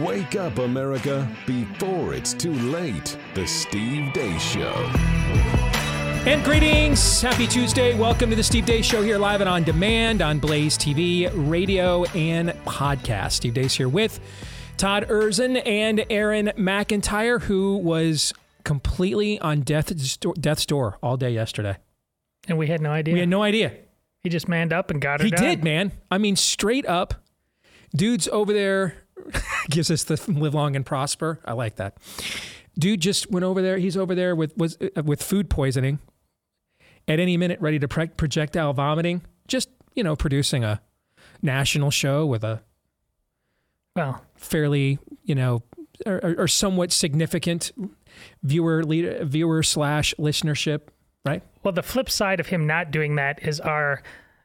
Wake up, America, before it's too late. The Steve Deace Show. And greetings. Happy Tuesday. Welcome to the Steve Deace Show here live and on demand on Blaze TV, radio, and podcast. Steve Deace's here with Todd Erzen and Aaron McIntyre, who was completely on death's door, death's door all day yesterday. And we had no idea. We had no idea. he just manned up and got it. He done. did, man. I mean, straight up, dude's over there gives us the live long and prosper. I like that. Dude just went over there. He's over there with was uh, with food poisoning. At any minute, ready to pre- projectile vomiting. Just you know, producing a national show with a Well, fairly you know or, or- or somewhat significant viewer leader, viewer slash listenership. Right. well, the flip side of him not doing that is our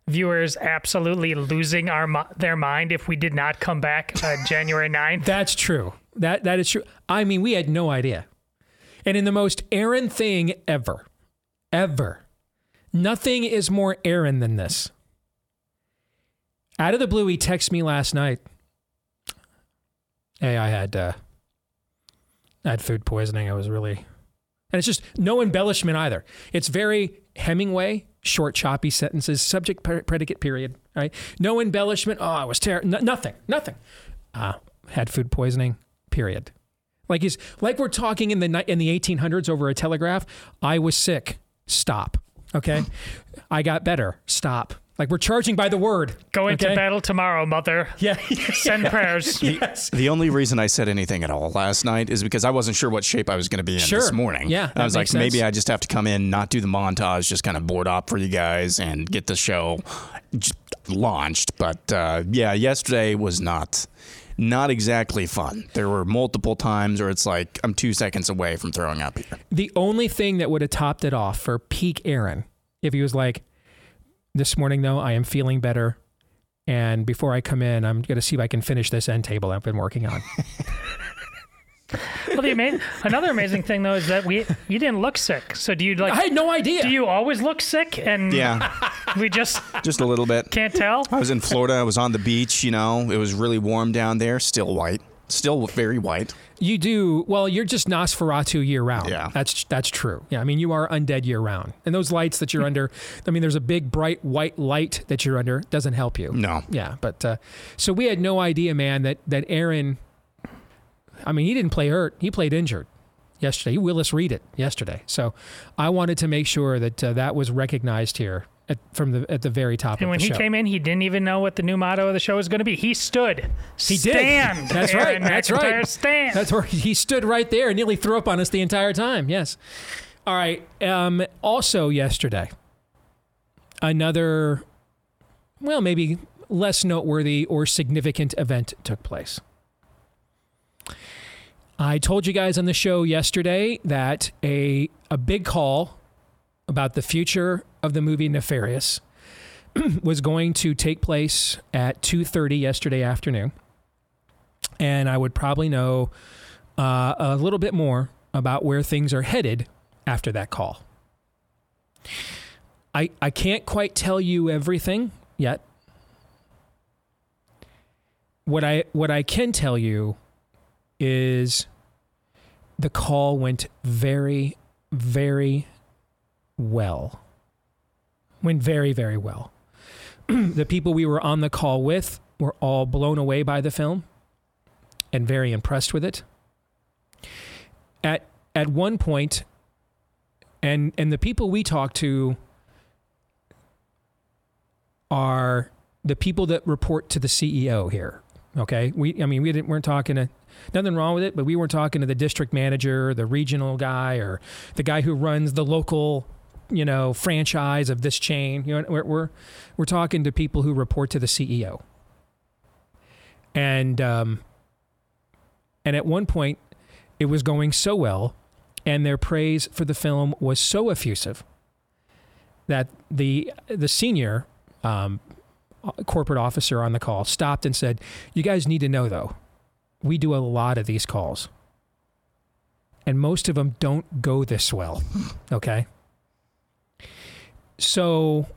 viewers absolutely losing our their mind if we did not come back uh, January 9th. That's true. That that is true. I mean, we had no idea. And in the most Aaron thing ever, ever, nothing is more Aaron than this. Out of the blue, he texted me last night. Hey, I had uh, I had food poisoning. I was really, and it's just no embellishment either. It's very Hemingway, short, choppy sentences, subject, pre- predicate, period. Right? No embellishment. Oh, I was terrible. nothing. Nothing uh, had food poisoning. Period. Like he's like we're talking in the in the 1800s over a telegraph. I was sick. Stop. Okay. I got better. Stop. Like we're charging by the word. Going okay? to battle tomorrow, mother. Yeah. Send prayers. yes. The only reason I said anything at all last night is because I wasn't sure what shape I was going to be in Sure. this morning. Yeah, that I was like, sense. maybe I just have to come in, not do the montage, just kind of board up for you guys and get the show launched. But uh, yeah, yesterday was not not exactly fun. There were multiple times where it's like I'm two seconds away from throwing up here. The only thing that would have topped it off for peak Aaron, if he was like, "This morning though, I am feeling better." And before I come in, I'm going to see if I can finish this end table I've been working on. Well, the ama- another amazing thing though is that we you didn't look sick. So do you like? I had no idea. do you always look sick? And Yeah, we just just a little bit. can't tell. I was in Florida. I was on the beach. You know, it was really warm down there. Still white. Still very white. You do well. You're just Nosferatu year round. Yeah. that's that's true. Yeah, I mean you are undead year round, and those lights that you're under. I mean, there's a big bright white light that you're under. Doesn't help you. No. Yeah, but uh, so we had no idea, man, that that Aaron. I mean, he didn't play hurt. He played injured yesterday. He Willis Reed it yesterday. So I wanted to make sure that uh, that was recognized here at, from the at the very top And when he show. came in, he didn't even know what the new motto of the show was going to be. He stood. He did. Stand. That's right. That's McIntyre, right. Stand. That's where he stood right there and nearly threw up on us the entire time. Yes. All right. Um, also, yesterday, another, well, maybe less noteworthy or significant event took place. I told you guys on the show yesterday that a a big call about the future of the movie Nefarious was going to take place at 2:30 yesterday afternoon and I would probably know uh, a little bit more about where things are headed after that call. I I can't quite tell you everything yet. What I what I can tell you is the call went very very well. Went very very well. the people we were on the call with were all blown away by the film and very impressed with it. At at one point, and and the people we talked to are the people that report to the CEO here. Okay, we I mean we didn't weren't talking to nothing wrong with it, but we weren't talking to the district manager, the regional guy, or the guy who runs the local you know franchise of this chain. You know we're we're, we're talking to people who report to the CEO. And um, and at one point, it was going so well, and their praise for the film was so effusive that the the senior um, corporate officer on the call stopped and said, "You guys need to know though, we do a lot of these calls, and most of them don't go this well." Okay. So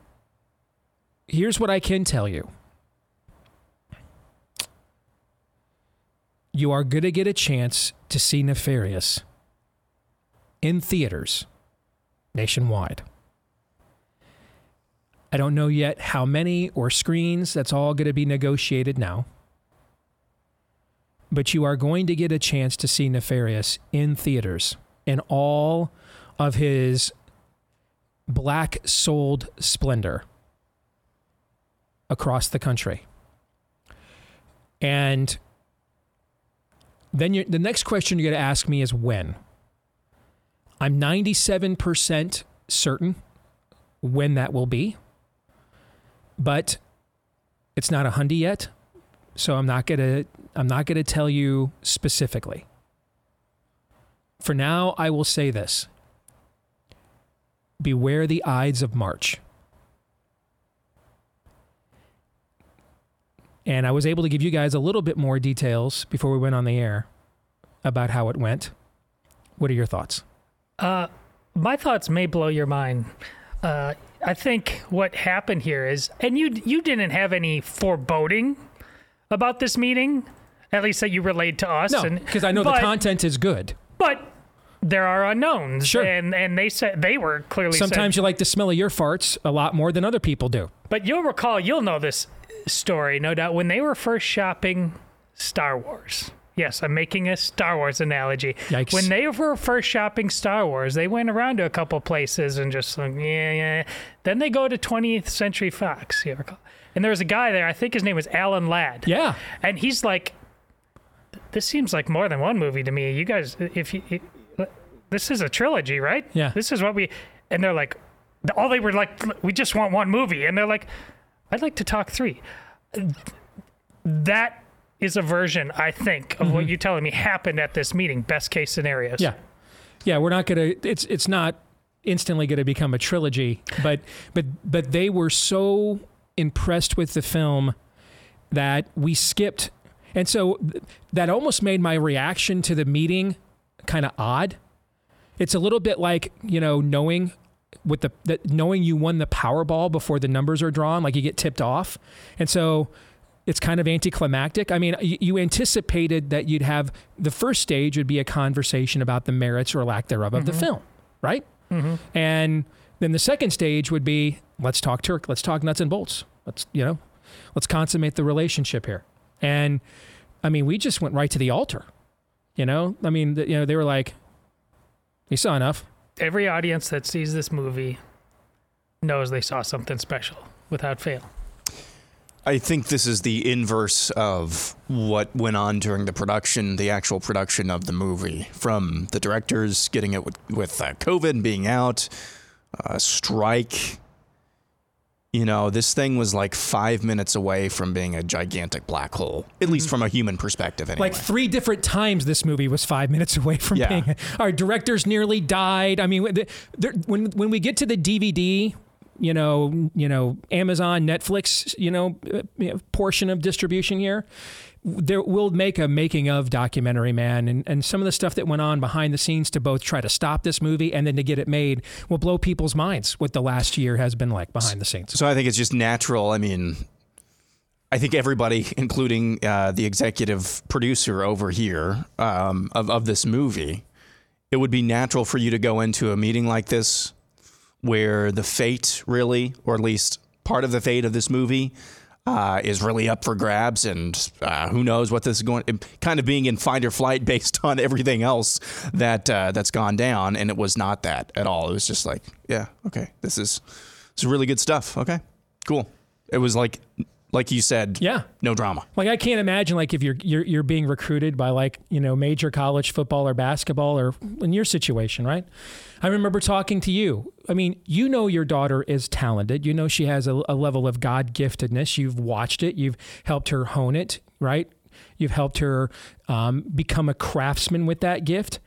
here's what I can tell you. you are going to get a chance to see Nefarious in theaters nationwide. I don't know yet how many or screens. That's all going to be negotiated now. But you are going to get a chance to see Nefarious in theaters in all of his black souled splendor across the country. And then you the next question you're going to ask me is when. I'm 97% certain when that will be, but it's not a hundy yet, so I'm not gonna I'm not gonna tell you specifically. For now, I will say this: beware the Ides of March. And I was able to give you guys a little bit more details before we went on the air about how it went. What are your thoughts? Uh, my thoughts may blow your mind. Uh, I think what happened here is, and you you didn't have any foreboding about this meeting, at least that you relayed to us. No, because I know but, the content is good. But there are unknowns. Sure. And and they said they were clearly said- Sometimes you like the smell of your farts a lot more than other people do. But you'll recall, you'll know this story, no doubt, when they were first shopping Star Wars. Yes, I'm making a Star Wars analogy. Yikes. When they were first shopping Star Wars, they went around to a couple places and just like, yeah, yeah. Then they go to 20th Century Fox. You recall? And there was a guy there, I think his name was Alan Ladd. Yeah. And he's like, this seems like more than one movie to me. You guys, if you, this is a trilogy, right? Yeah. This is what we, and they're like, all they were like, we just want one movie. And they're like, I'd like to talk three. That is a version, I think, of what mm-hmm. you're telling me happened at this meeting. Best case scenarios. Yeah. Yeah, we're not going to it's it's not instantly going to become a trilogy, but but but they were so impressed with the film that we skipped and so that almost made my reaction to the meeting kind of odd. It's a little bit like, you know, knowing with the, the knowing you won the Powerball before the numbers are drawn, like you get tipped off. And so it's kind of anticlimactic. I mean, you, you anticipated that you'd have the first stage would be a conversation about the merits or lack thereof of the mm-hmm. film, right? Mm-hmm. And then the second stage would be let's talk Turk, let's talk nuts and bolts. Let's, you know, let's consummate the relationship here. And I mean, we just went right to the altar. You know, I mean, you know, they were like, "You saw enough." Every audience that sees this movie knows they saw something special without fail. I think this is the inverse of what went on during the production, the actual production of the movie. From the directors getting it with, with uh, COVID being out, uh, strike. You know, this thing was like five minutes away from being a gigantic black hole, at least from a human perspective, anyway. Like three different times, this movie was five minutes away from Yeah. being. Our directors nearly died. I mean, the, when when we get to the DVD, you know, you know, Amazon, Netflix, you uh, you know, portion of distribution here, there we'll make a making of documentary, man, and and some of the stuff that went on behind the scenes to both try to stop this movie and then to get it made will blow people's minds. What the last year has been like behind the scenes. So I think it's just natural. I mean, I think everybody, including uh, the executive producer over here um, of, of this movie, it would be natural for you to go into a meeting like this where the fate, really, or at least part of the fate of this movie, uh, is really up for grabs, and uh, who knows what this is going. Kind of being in fight or flight based on everything else that uh, that's gone down, and it was not that at all. It was just like, yeah, okay, this is this is really good stuff. Okay, cool. It was like, like you said, Yeah. no drama. Like I can't imagine like if you're you're you're being recruited by like you know major college football or basketball or in your situation, right? I remember talking to you. I mean, you know your daughter is talented. You know she has a, a level of God giftedness. You've watched it. You've helped her hone it, right? You've helped her um, become a craftsman with that gift.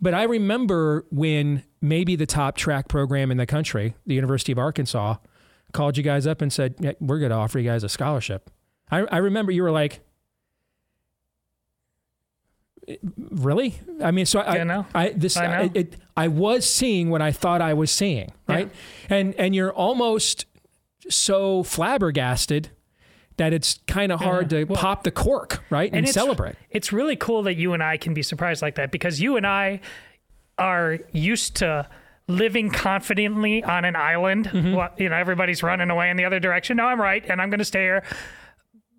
But I remember when maybe the top track program in the country, the University of Arkansas, called you guys up and said, yeah, "We're going to offer you guys a scholarship." I, I remember you were like, "Really?" I mean, so I, Yeah, no. I this I I, it, I was seeing what I thought I was seeing, right? And and you're almost so flabbergasted that it's kind of hard Yeah. to Well- pop the cork, right, and, it's, celebrate. It's really cool that you and I can be surprised like that because you and I are used to living confidently on an island. Mm-hmm. Well, you know, everybody's running away in the other direction. No, I'm right, and I'm going to stay here.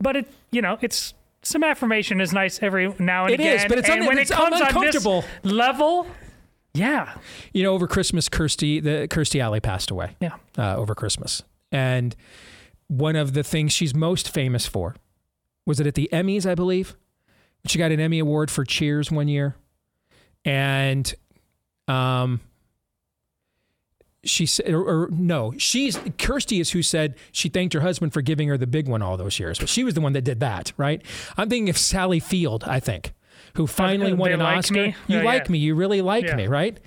But it, you know, it's some affirmation is nice every now and It again. is, but it's un- when it's it comes on this level, yeah, You know, over Christmas, Kirstie, the Kirstie Alley passed away. yeah. uh, over Christmas. And one of the things she's most famous for was it at the Emmys, I believe. She got an Emmy award for Cheers one year, and um, she said, or, or no, she's Kirstie is who said she thanked her husband for giving her the big one all those years, but she was the one that did that, right? I'm thinking of Sally Field, I think, who finally won an like Oscar. me? You like yeah. me, you really like Yeah. me, right?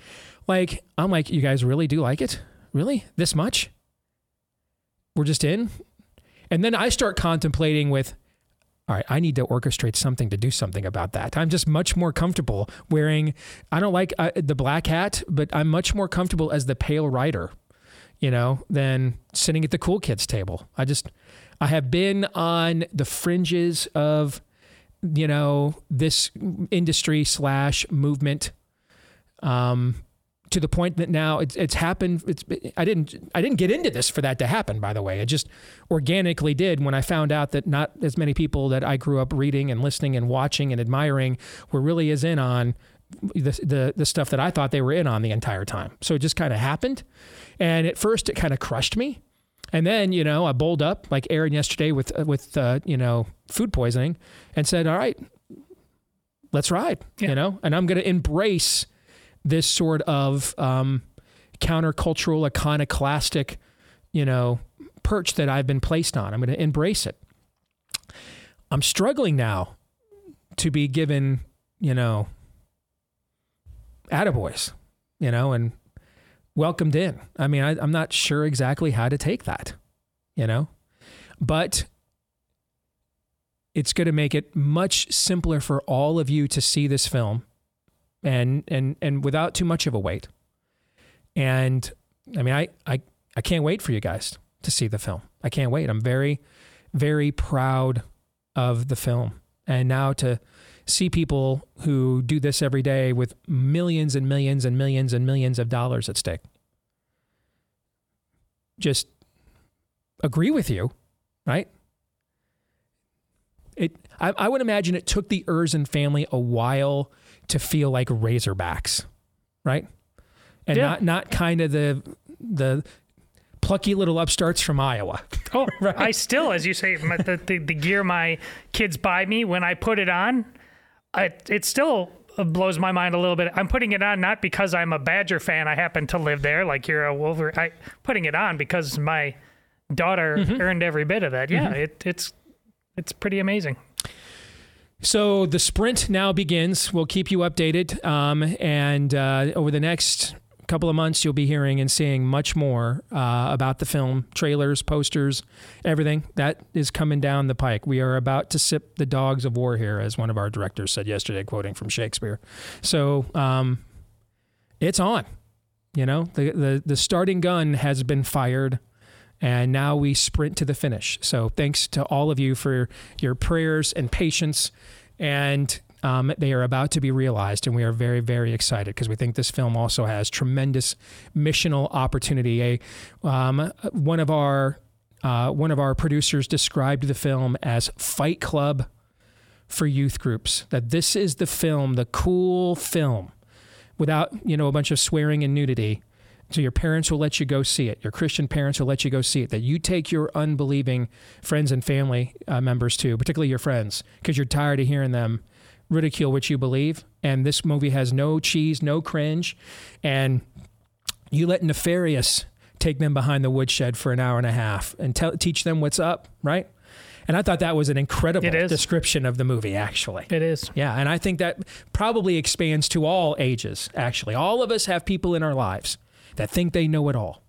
Like I'm like, you guys really do like it, really this much? We're just in, and then I start contemplating with all right, I need to orchestrate something to do something about that. I'm just much more comfortable wearing, I don't like uh, the black hat, but I'm much more comfortable as the pale rider, you know, than sitting at the cool kids table. I just, I have been on the fringes of, you know, this industry slash movement. Um, to the point that now it's it's happened. It's I didn't I didn't get into this for that to happen. By the way, it just organically did when I found out that not as many people that I grew up reading and listening and watching and admiring were really as in on the the, the stuff that I thought they were in on the entire time. So it just kind of happened, and at first it kind of crushed me. And then, you know, I bowled up like Aaron yesterday with with uh, you know food poisoning, and said, "All right, let's ride." Yeah. You know, and I'm going to embrace this sort of um, countercultural, iconoclastic, you know, perch that I've been placed on. I'm going to embrace it. I'm struggling now to be given, you know, attaboys, you know, and welcomed in. I mean, I, I'm not sure exactly how to take that, you know, but it's going to make it much simpler for all of you to see this film and and and without too much of a wait. And I mean, I I I can't wait for you guys to see the film. I can't wait. I'm very very proud of the film. And now to see people who do this every day with millions and millions and millions and millions of dollars at stake. Just agree with you, right? It I, I would imagine it took the Erzen family a while to feel like Razorbacks, right? And Yeah. not not kind of the the plucky little upstarts from Iowa. Oh, Right. I still, as you say, my, the, the the gear my kids buy me when I put it on, I, it still blows my mind a little bit. I'm putting it on not because I'm a Badger fan. I happen to live there, like you're a Wolverine. I putting it on because my daughter Mm-hmm. earned every bit of that. Yeah, it, it's it's pretty amazing. So the sprint now begins. We'll keep you updated, um, and uh, over the next couple of months, you'll be hearing and seeing much more uh, about the film, trailers, posters, everything that is coming down the pike. We are about to sip the dogs of war here, as one of our directors said yesterday, quoting from Shakespeare. So um, it's on. You know, the, the the starting gun has been fired and now we sprint to the finish. So thanks to all of you for your prayers and patience, and um, they are about to be realized, and we are very, very excited because we think this film also has tremendous missional opportunity. A um, one of our uh, one of our producers described the film as Fight Club for youth groups. That this is the film, the cool film, without you know a bunch of swearing and nudity. So your parents will let you go see it. Your Christian parents will let you go see it. That you take your unbelieving friends and family uh, members to, particularly your friends, because you're tired of hearing them ridicule what you believe. And this movie has no cheese, no cringe, and you let Nefarious take them behind the woodshed for an hour and a half and tell, teach them what's up, right? And I thought that was an incredible description of the movie, actually. It is. Yeah, and I think that probably expands to all ages, actually. All of us have people in our lives that think they know it all,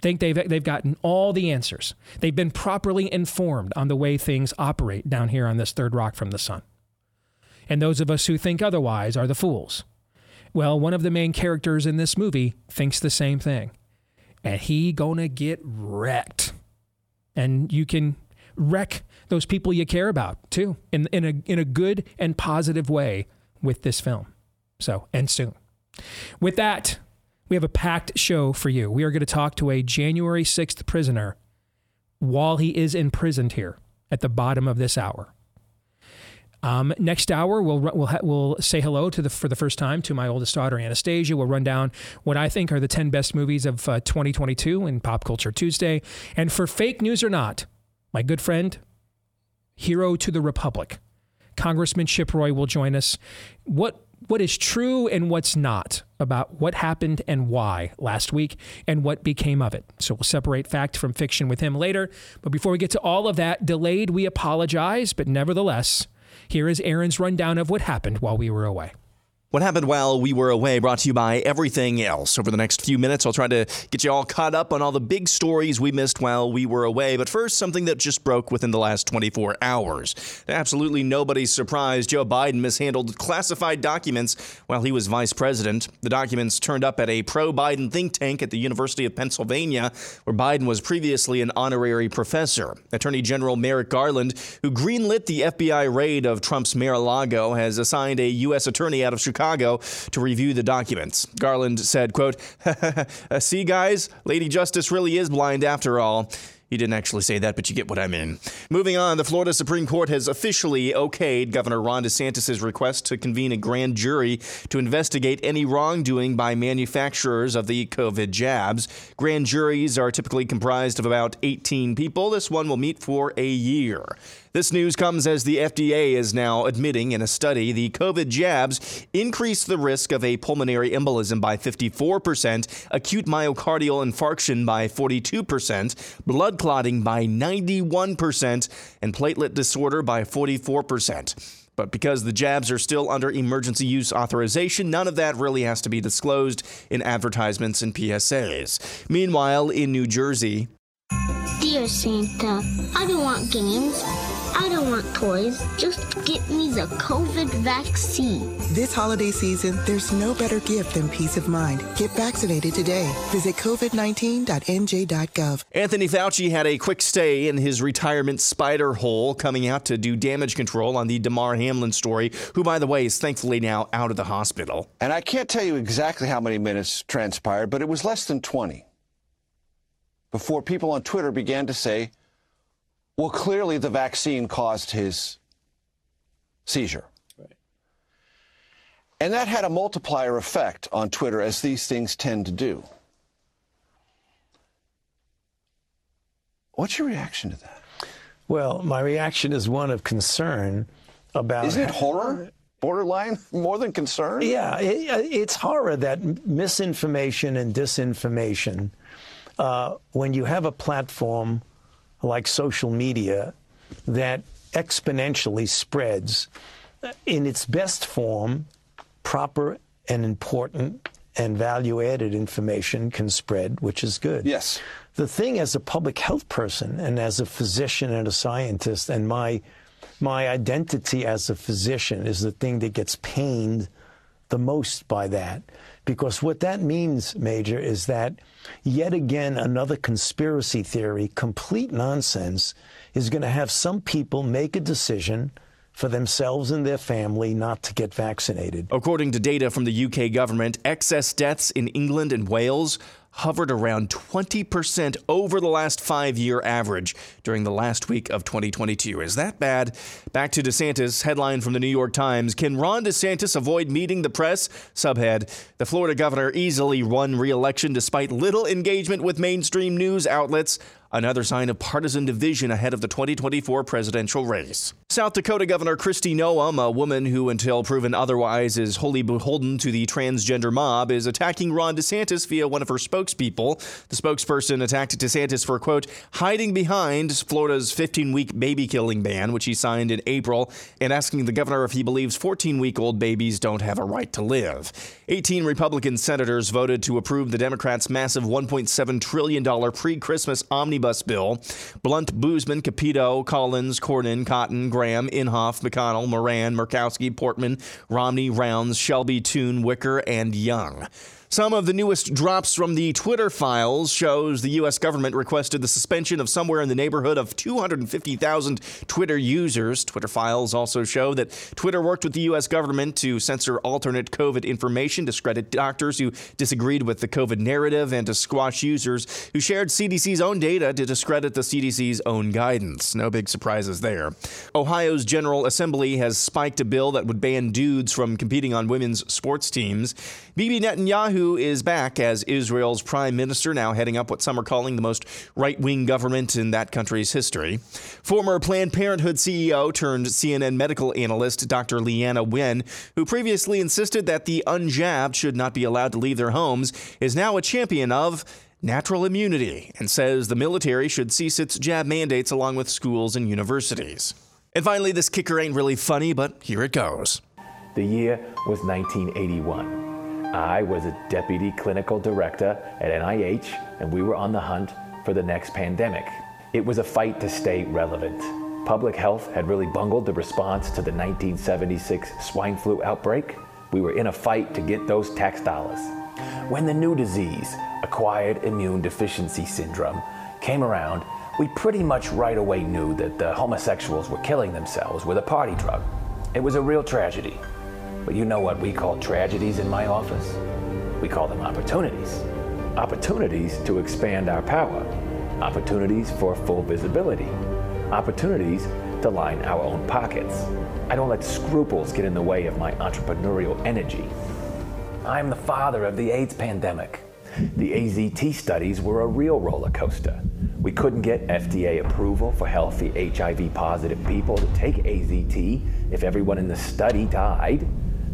think they've, they've gotten all the answers. They've been properly informed on the way things operate down here on this third rock from the sun. And those of us who think otherwise are the fools. Well, one of the main characters in this movie thinks the same thing. And he gonna get wrecked. And you can wreck those people you care about too in, in, a, in a good and positive way with this film. So, and soon. With that, we have a packed show for you. We are going to talk to a January 6th prisoner while he is imprisoned here at the bottom of this hour. Um, next hour, we'll we'll we'll say hello to the for the first time to my oldest daughter Anastasia. We'll run down what I think are the ten best movies of uh, 2022 in Pop Culture Tuesday. And for fake news or not, my good friend, hero to the Republic, Congressman Chip Roy will join us. What what is true and what's not about what happened and why last week and what became of it. So we'll separate fact from fiction with him later. But before we get to all of that, delayed, we apologize, but nevertheless, here is Aaron's rundown of what happened while we were away. What happened while we were away brought to you by everything else. Over the next few minutes, I'll try to get you all caught up on all the big stories we missed while we were away. But first, something that just broke within the last 24 hours. Absolutely nobody's surprised Joe Biden mishandled classified documents while he was vice president. The documents turned up at a pro Biden think tank at the University of Pennsylvania, where Biden was previously an honorary professor. Attorney General Merrick Garland, who greenlit the FBI raid of Trump's Mar a Lago, has assigned a U.S. attorney out of Chicago Chicago to review the documents. Garland said, quote, See, guys, Lady Justice really is blind after all. He didn't actually say that, but you get what I mean. Moving on, the Florida Supreme Court has officially okayed Governor Ron DeSantis' request to convene a grand jury to investigate any wrongdoing by manufacturers of the COVID jabs. Grand juries are typically comprised of about 18 people. This one will meet for a year. This news comes as the FDA is now admitting in a study the COVID jabs increase the risk of a pulmonary embolism by 54%, acute myocardial infarction by 42%, blood clotting by 91%, and platelet disorder by 44%. But because the jabs are still under emergency use authorization, none of that really has to be disclosed in advertisements and PSAs. Meanwhile, in New Jersey, Dear Santa, I don't want games. I don't want toys. Just get me the COVID vaccine. This holiday season, there's no better gift than peace of mind. Get vaccinated today. Visit covid19.nj.gov. Anthony Fauci had a quick stay in his retirement spider hole, coming out to do damage control on the Damar Hamlin story, who, by the way, is thankfully now out of the hospital. And I can't tell you exactly how many minutes transpired, but it was less than 20 before people on Twitter began to say, well, clearly the vaccine caused his seizure. Right. And that had a multiplier effect on Twitter, as these things tend to do. What's your reaction to that? Well, my reaction is one of concern about. Isn't it horror? Borderline more than concern? Yeah, it, it's horror that misinformation and disinformation, uh, when you have a platform like social media that exponentially spreads in its best form, proper and important and value added information can spread, which is good. Yes. The thing as a public health person and as a physician and a scientist, and my my identity as a physician is the thing that gets pained the most by that. Because what that means, Major, is that yet again another conspiracy theory, complete nonsense, is going to have some people make a decision for themselves and their family not to get vaccinated. According to data from the UK government, excess deaths in England and Wales hovered around 20% over the last five year average during the last week of 2022. Is that bad? Back to DeSantis. Headline from the New York Times Can Ron DeSantis avoid meeting the press? Subhead The Florida governor easily won re election despite little engagement with mainstream news outlets another sign of partisan division ahead of the 2024 presidential race. South Dakota Governor Kristi Noem, a woman who, until proven otherwise, is wholly beholden to the transgender mob, is attacking Ron DeSantis via one of her spokespeople. The spokesperson attacked DeSantis for, quote, hiding behind Florida's 15 week baby killing ban, which he signed in April, and asking the governor if he believes 14 week old babies don't have a right to live. 18 Republican senators voted to approve the Democrats' massive $1.7 trillion pre Christmas omnibus bill. Blunt, Boozman, Capito, Collins, Cornyn, Cotton, Graham, Inhofe, McConnell, Moran, Murkowski, Portman, Romney, Rounds, Shelby, Thune, Wicker, and Young. Some of the newest drops from the Twitter files shows the U.S. government requested the suspension of somewhere in the neighborhood of 250,000 Twitter users. Twitter files also show that Twitter worked with the U.S. government to censor alternate COVID information, discredit doctors who disagreed with the COVID narrative, and to squash users who shared CDC's own data to discredit the CDC's own guidance. No big surprises there. Ohio's General Assembly has spiked a bill that would ban dudes from competing on women's sports teams. Bibi Netanyahu is back as Israel's prime minister, now heading up what some are calling the most right wing government in that country's history. Former Planned Parenthood CEO turned CNN medical analyst Dr. Leana Wen, who previously insisted that the unjabbed should not be allowed to leave their homes, is now a champion of natural immunity and says the military should cease its jab mandates along with schools and universities. And finally, this kicker ain't really funny, but here it goes. The year was 1981. I was a deputy clinical director at NIH, and we were on the hunt for the next pandemic. It was a fight to stay relevant. Public health had really bungled the response to the 1976 swine flu outbreak. We were in a fight to get those tax dollars. When the new disease, acquired immune deficiency syndrome, came around, we pretty much right away knew that the homosexuals were killing themselves with a party drug. It was a real tragedy. But you know what we call tragedies in my office? We call them opportunities. Opportunities to expand our power. Opportunities for full visibility. Opportunities to line our own pockets. I don't let scruples get in the way of my entrepreneurial energy. I'm the father of the AIDS pandemic. The AZT studies were a real roller coaster. We couldn't get FDA approval for healthy HIV positive people to take AZT if everyone in the study died.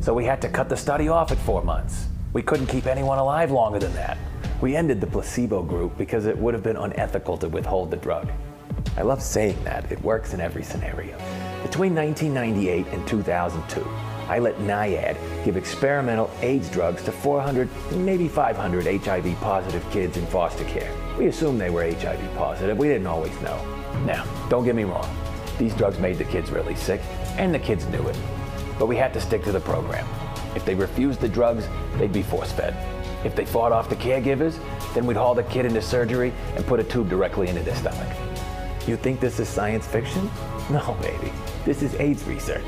So we had to cut the study off at four months. We couldn't keep anyone alive longer than that. We ended the placebo group because it would have been unethical to withhold the drug. I love saying that, it works in every scenario. Between 1998 and 2002, I let NIAID give experimental AIDS drugs to 400, maybe 500 HIV positive kids in foster care. We assumed they were HIV positive, we didn't always know. Now, don't get me wrong, these drugs made the kids really sick, and the kids knew it but we had to stick to the program. If they refused the drugs, they'd be force fed. If they fought off the caregivers, then we'd haul the kid into surgery and put a tube directly into their stomach. You think this is science fiction? No, baby. This is AIDS research.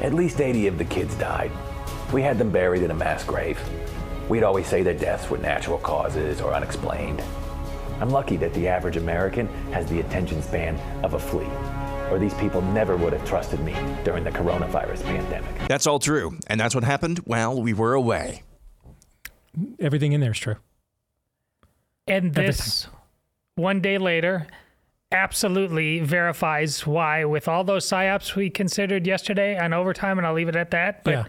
At least 80 of the kids died. We had them buried in a mass grave. We'd always say their deaths were natural causes or unexplained. I'm lucky that the average American has the attention span of a flea or these people never would have trusted me during the coronavirus pandemic. That's all true. And that's what happened while we were away. Everything in there is true. And this, Everything. one day later, absolutely verifies why, with all those psyops we considered yesterday on overtime, and I'll leave it at that. But yeah.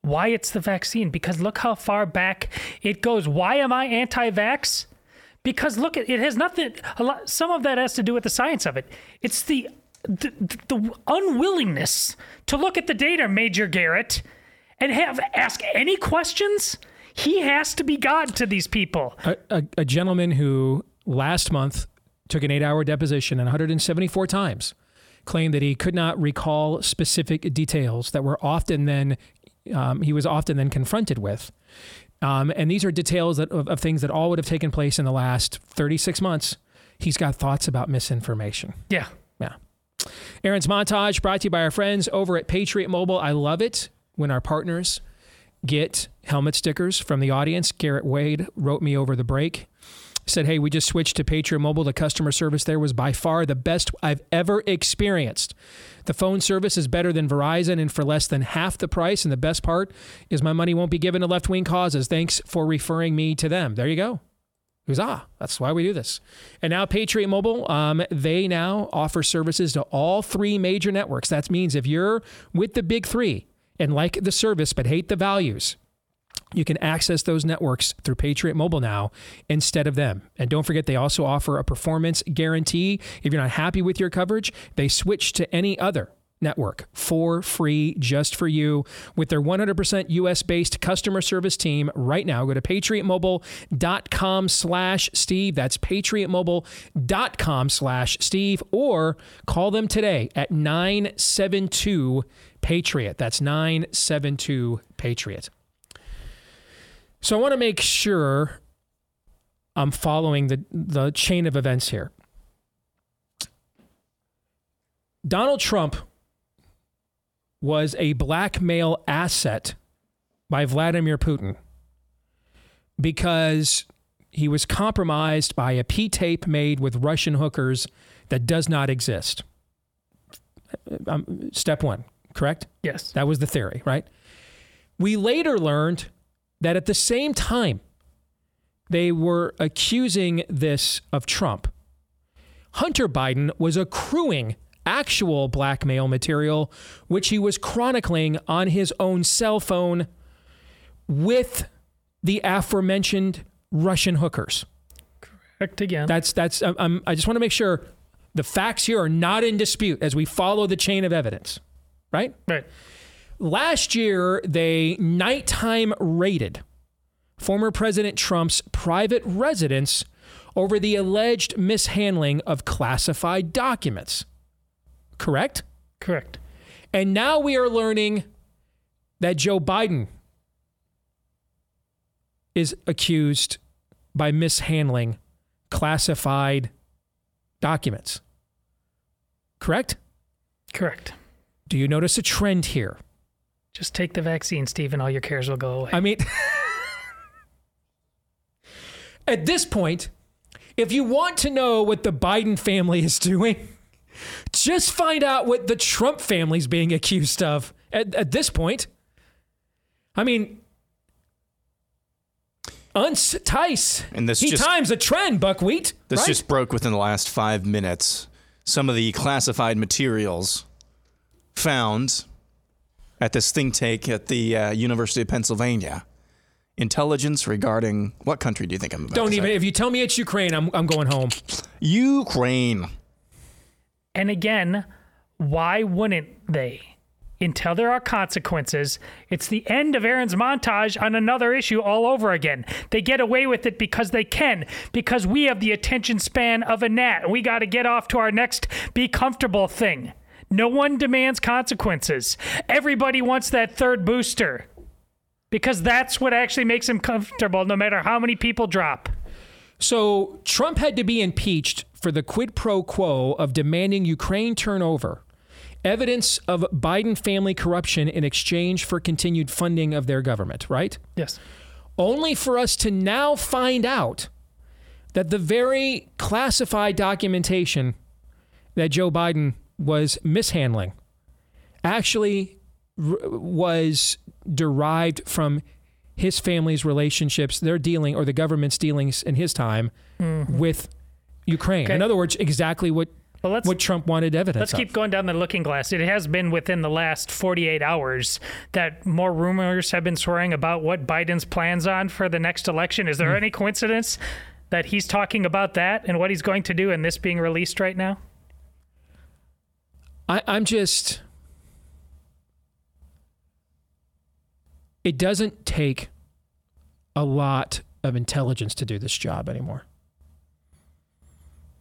why it's the vaccine? Because look how far back it goes. Why am I anti vax? Because look, it has nothing. A lot. Some of that has to do with the science of it. It's the the, the unwillingness to look at the data, Major Garrett, and have ask any questions. He has to be God to these people. A, a, a gentleman who last month took an eight-hour deposition and 174 times claimed that he could not recall specific details that were often then um, he was often then confronted with. Um, and these are details that, of, of, things that all would have taken place in the last 36 months. He's got thoughts about misinformation. Yeah. Aaron's montage brought to you by our friends over at Patriot Mobile. I love it when our partners get helmet stickers from the audience. Garrett Wade wrote me over the break. Said, hey, we just switched to Patriot Mobile. The customer service there was by far the best I've ever experienced. The phone service is better than Verizon and for less than half the price. And the best part is my money won't be given to left wing causes. Thanks for referring me to them. There you go. Goes, ah, that's why we do this. And now Patriot Mobile, um, they now offer services to all three major networks. That means if you're with the big three and like the service but hate the values, you can access those networks through Patriot Mobile now instead of them. And don't forget, they also offer a performance guarantee. If you're not happy with your coverage, they switch to any other network for free just for you with their 100% US based customer service team right now. Go to patriotmobile.com slash Steve. That's patriotmobile.com slash Steve or call them today at 972 Patriot. That's 972 Patriot. So I want to make sure I'm following the, the chain of events here. Donald Trump was a blackmail asset by Vladimir Putin because he was compromised by a P tape made with Russian hookers that does not exist. Um, step one, correct? Yes. That was the theory, right? We later learned that at the same time they were accusing this of Trump, Hunter Biden was accruing actual blackmail material, which he was chronicling on his own cell phone with the aforementioned Russian hookers. Correct again. That's that's. Um, um, I just want to make sure the facts here are not in dispute as we follow the chain of evidence, right? Right. Last year, they nighttime raided former President Trump's private residence over the alleged mishandling of classified documents. Correct? Correct. And now we are learning that Joe Biden is accused by mishandling classified documents. Correct? Correct. Do you notice a trend here? Just take the vaccine, Steve, and all your cares will go away. I mean, at this point, if you want to know what the Biden family is doing, just find out what the Trump family's being accused of at, at this point. I mean, Unce Tice. And this he just- times a trend, buckwheat. This right? just broke within the last five minutes. Some of the classified materials found at this think tank at the uh, University of Pennsylvania. Intelligence regarding what country do you think I'm about Don't to even. If you tell me it's Ukraine, I'm I'm going home. Ukraine. And again, why wouldn't they? Until there are consequences, it's the end of Aaron's montage on another issue all over again. They get away with it because they can, because we have the attention span of a gnat. We got to get off to our next be comfortable thing. No one demands consequences. Everybody wants that third booster because that's what actually makes them comfortable, no matter how many people drop. So Trump had to be impeached for the quid pro quo of demanding Ukraine turn over evidence of Biden family corruption in exchange for continued funding of their government, right? Yes. Only for us to now find out that the very classified documentation that Joe Biden was mishandling actually r- was derived from his family's relationships, their dealing or the government's dealings in his time mm-hmm. with Ukraine. Okay. In other words, exactly what Well, let's what Trump wanted evidence Let's of. keep going down the looking glass. It has been within the last 48 hours that more rumors have been swirling about what Biden's plans on for the next election. Is there Hmm. any coincidence that he's talking about that and what he's going to do and this being released right now? I, I'm just. It doesn't take a lot of intelligence to do this job anymore.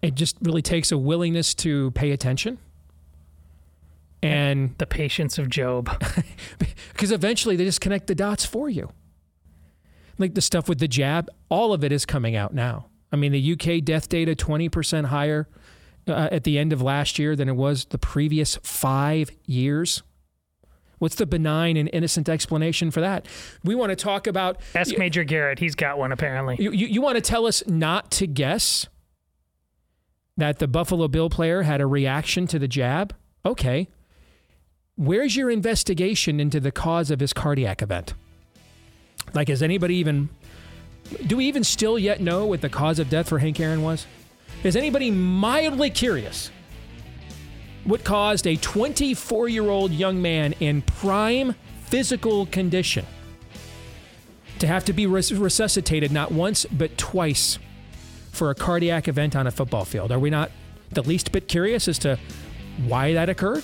It just really takes a willingness to pay attention. And The patience of Job. because eventually they just connect the dots for you. Like the stuff with the jab, all of it is coming out now. I mean, the UK death data 20% higher uh, at the end of last year than it was the previous five years. What's the benign and innocent explanation for that? We want to talk about. Ask Major Garrett. He's got one apparently. You, you, you want to tell us not to guess that the Buffalo Bill player had a reaction to the jab? Okay. Where's your investigation into the cause of his cardiac event? Like, has anybody even. Do we even still yet know what the cause of death for Hank Aaron was? Is anybody mildly curious what caused a 24 year old young man in prime physical condition to have to be res- resuscitated not once but twice for a cardiac event on a football field? Are we not the least bit curious as to why that occurred?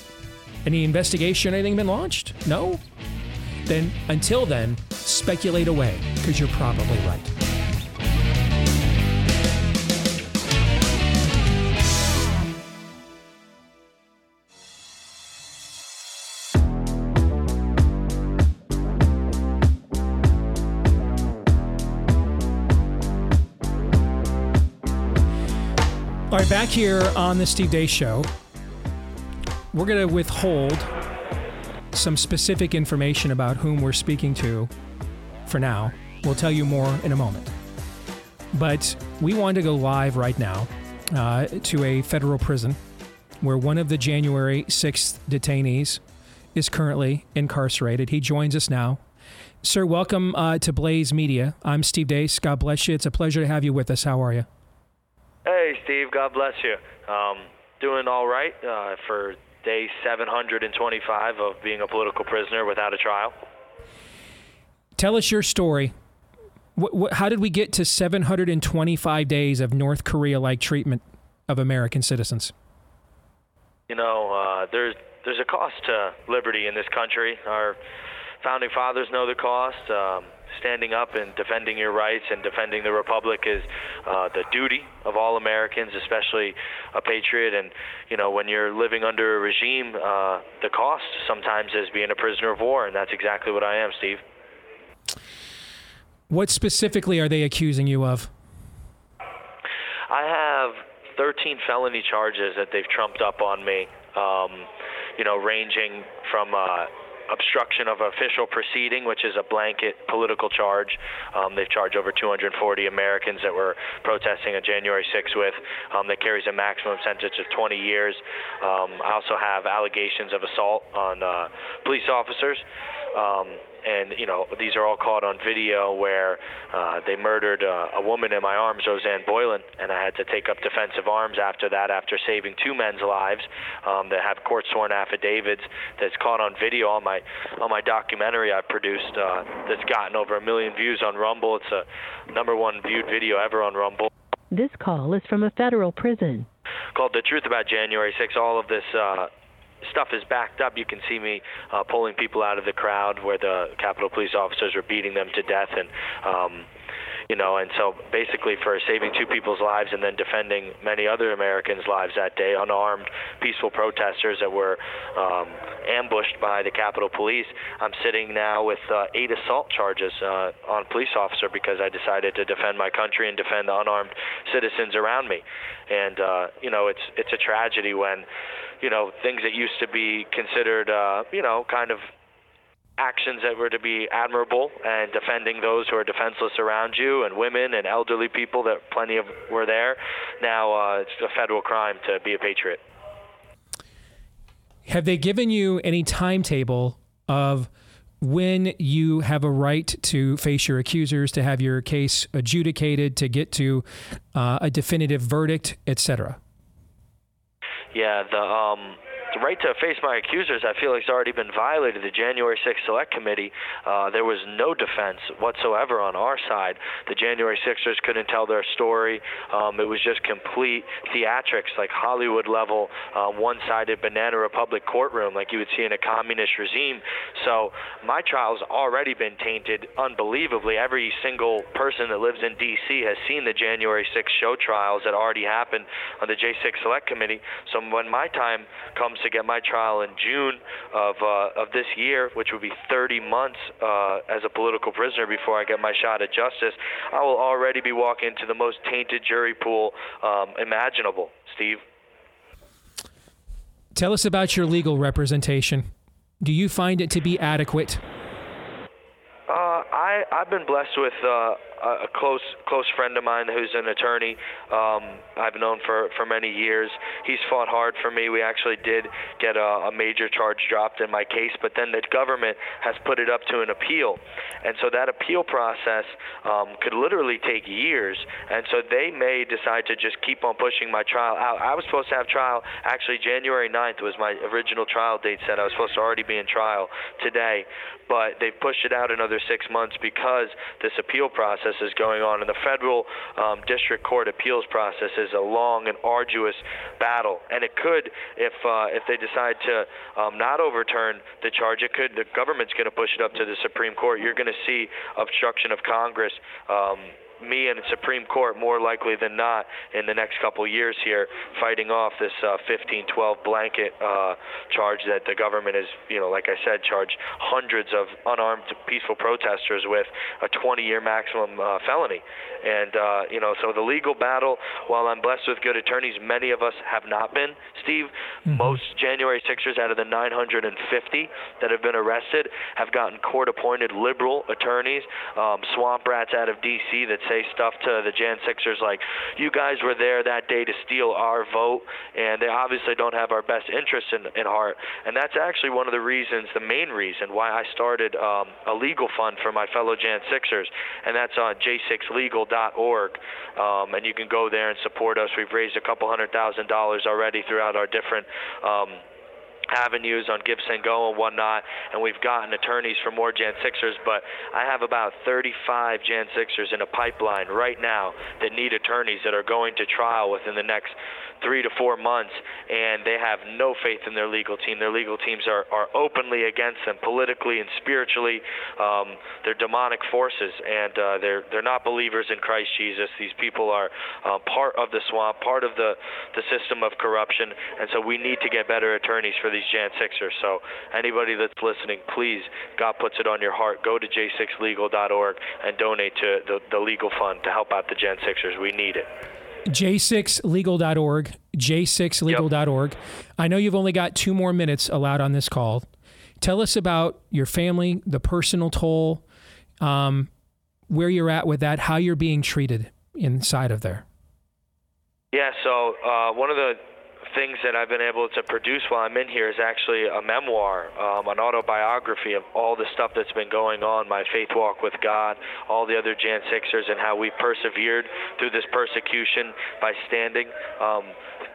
Any investigation, anything been launched? No? Then, until then, speculate away because you're probably right. Right, back here on the Steve Deace Show, we're going to withhold some specific information about whom we're speaking to for now. We'll tell you more in a moment. But we want to go live right now uh, to a federal prison where one of the January 6th detainees is currently incarcerated. He joins us now. Sir, welcome uh, to Blaze Media. I'm Steve Deace. God bless you. It's a pleasure to have you with us. How are you? Hey, Steve. God bless you. Um, doing all right uh, for day 725 of being a political prisoner without a trial. Tell us your story. What, what, how did we get to 725 days of North Korea like treatment of American citizens? You know, uh, there's there's a cost to liberty in this country. Our founding fathers know the cost. Um, standing up and defending your rights and defending the republic is uh, the duty of all Americans, especially a patriot. And you know, when you're living under a regime, uh, the cost sometimes is being a prisoner of war, and that's exactly what I am, Steve. What specifically are they accusing you of? I have 13 felony charges that they've trumped up on me. Um, you know, ranging from uh, obstruction of official proceeding, which is a blanket political charge. Um, they've charged over 240 Americans that were protesting on January 6th with. Um, that carries a maximum sentence of 20 years. Um, I also have allegations of assault on uh, police officers. And you know these are all caught on video where uh, they murdered uh, a woman in my arms, Rosanne Boyland, and I had to take up defensive arms after that, after saving two men's lives. Um, that have court-sworn affidavits that's caught on video on my on my documentary I produced uh, that's gotten over a million views on Rumble. It's a number one viewed video ever on Rumble. This call is from a federal prison. Called The Truth About January 6. All of this uh, stuff is backed up. You can see me uh, pulling people out of the crowd where the Capitol Police officers were beating them to death, and um, you know, and so basically for saving two people's lives and then defending many other Americans' lives that day, unarmed, peaceful protesters that were um, ambushed by the Capitol Police. I'm sitting now with uh, eight assault charges uh, on police officer because I decided to defend my country and defend the unarmed citizens around me. And uh, you know, it's it's a tragedy when you know things that used to be considered uh, you know kind of actions that were to be admirable and defending those who are defenseless around you and women and elderly people that plenty of were there. Now uh, it's a federal crime to be a patriot. Have they given you any timetable of when you have a right to face your accusers, to have your case adjudicated, to get to uh, a definitive verdict, etc.? Yeah, the um, right to face my accusers, I feel has already been violated. The January 6th Select Committee, uh, there was no defense whatsoever on our side. The January 6ers couldn't tell their story. Um, it was just complete theatrics, like Hollywood level, uh, one sided Banana Republic courtroom, like you would see in a communist regime. So my trial's already been tainted unbelievably. Every single person that lives in D.C. has seen the January 6th show trials that already happened on the J6 Select Committee. So when my time comes to get my trial in June of uh, of this year, which would be 30 months uh, as a political prisoner before I get my shot at justice, I will already be walking into the most tainted jury pool um, imaginable. Steve. Tell us about your legal representation. Do you find it to be adequate? Uh, I I've been blessed with uh, a close close friend of mine who's an attorney um, I've known for for many years. He's fought hard for me. We actually did get a, a major charge dropped in my case, but then the government has put it up to an appeal, and so that appeal process um, could literally take years. And so they may decide to just keep on pushing my trial out. I was supposed to have trial actually January 9th was my original trial date. set. I was supposed to already be in trial today, but they've pushed it out another six months because this appeal process is going on. And the federal um, district court appeals process is a long and arduous battle. And it could, if uh, if they decide to um, not overturn the charge, it could. The government's going to push it up to the Supreme Court. You're going to see obstruction of Congress. Um, me and the Supreme Court more likely than not in the next couple years here, fighting off this uh, 1512 blanket uh, charge that the government is, you know, like I said, charged hundreds of unarmed peaceful protesters with a 20-year maximum uh, felony. And uh, you know, so the legal battle. While I'm blessed with good attorneys, many of us have not been. Steve, mm-hmm. most January 6ers out of the 950 that have been arrested have gotten court-appointed liberal attorneys, um, swamp rats out of D.C. that say stuff to the Jan Sixers like, "You guys were there that day to steal our vote," and they obviously don't have our best interests in, in heart. And that's actually one of the reasons, the main reason why I started um, a legal fund for my fellow Jan Sixers, and that's on j6legal.org. Um, and you can go there and support us. We've raised a couple hundred thousand dollars already throughout our different. Um, avenues on GiveSendGo and whatnot, and we've gotten attorneys for more Jan Sixers, but I have about 35 Jan Sixers in a pipeline right now that need attorneys that are going to trial within the next three to four months, and they have no faith in their legal team. Their legal teams are, are openly against them politically and spiritually. Um, they're demonic forces, and uh, they're they're not believers in Christ Jesus. These people are uh, part of the swamp, part of the the system of corruption, and so we need to get better attorneys for these Jan Sixers. So anybody that's listening, please, God puts it on your heart. Go to j6legal.org and donate to the, the legal fund to help out the Jan Sixers. We need it j6legal.org, j6legal.org. Yep. I know you've only got two more minutes allowed on this call. Tell us about your family, the personal toll, um, where you're at with that, how you're being treated inside of there. Yeah, so uh, one of the things that I've been able to produce while I'm in here is actually a memoir, um, an autobiography of all the stuff that's been going on, my faith walk with God, all the other Jan Sixers, and how we persevered through this persecution by standing. Um,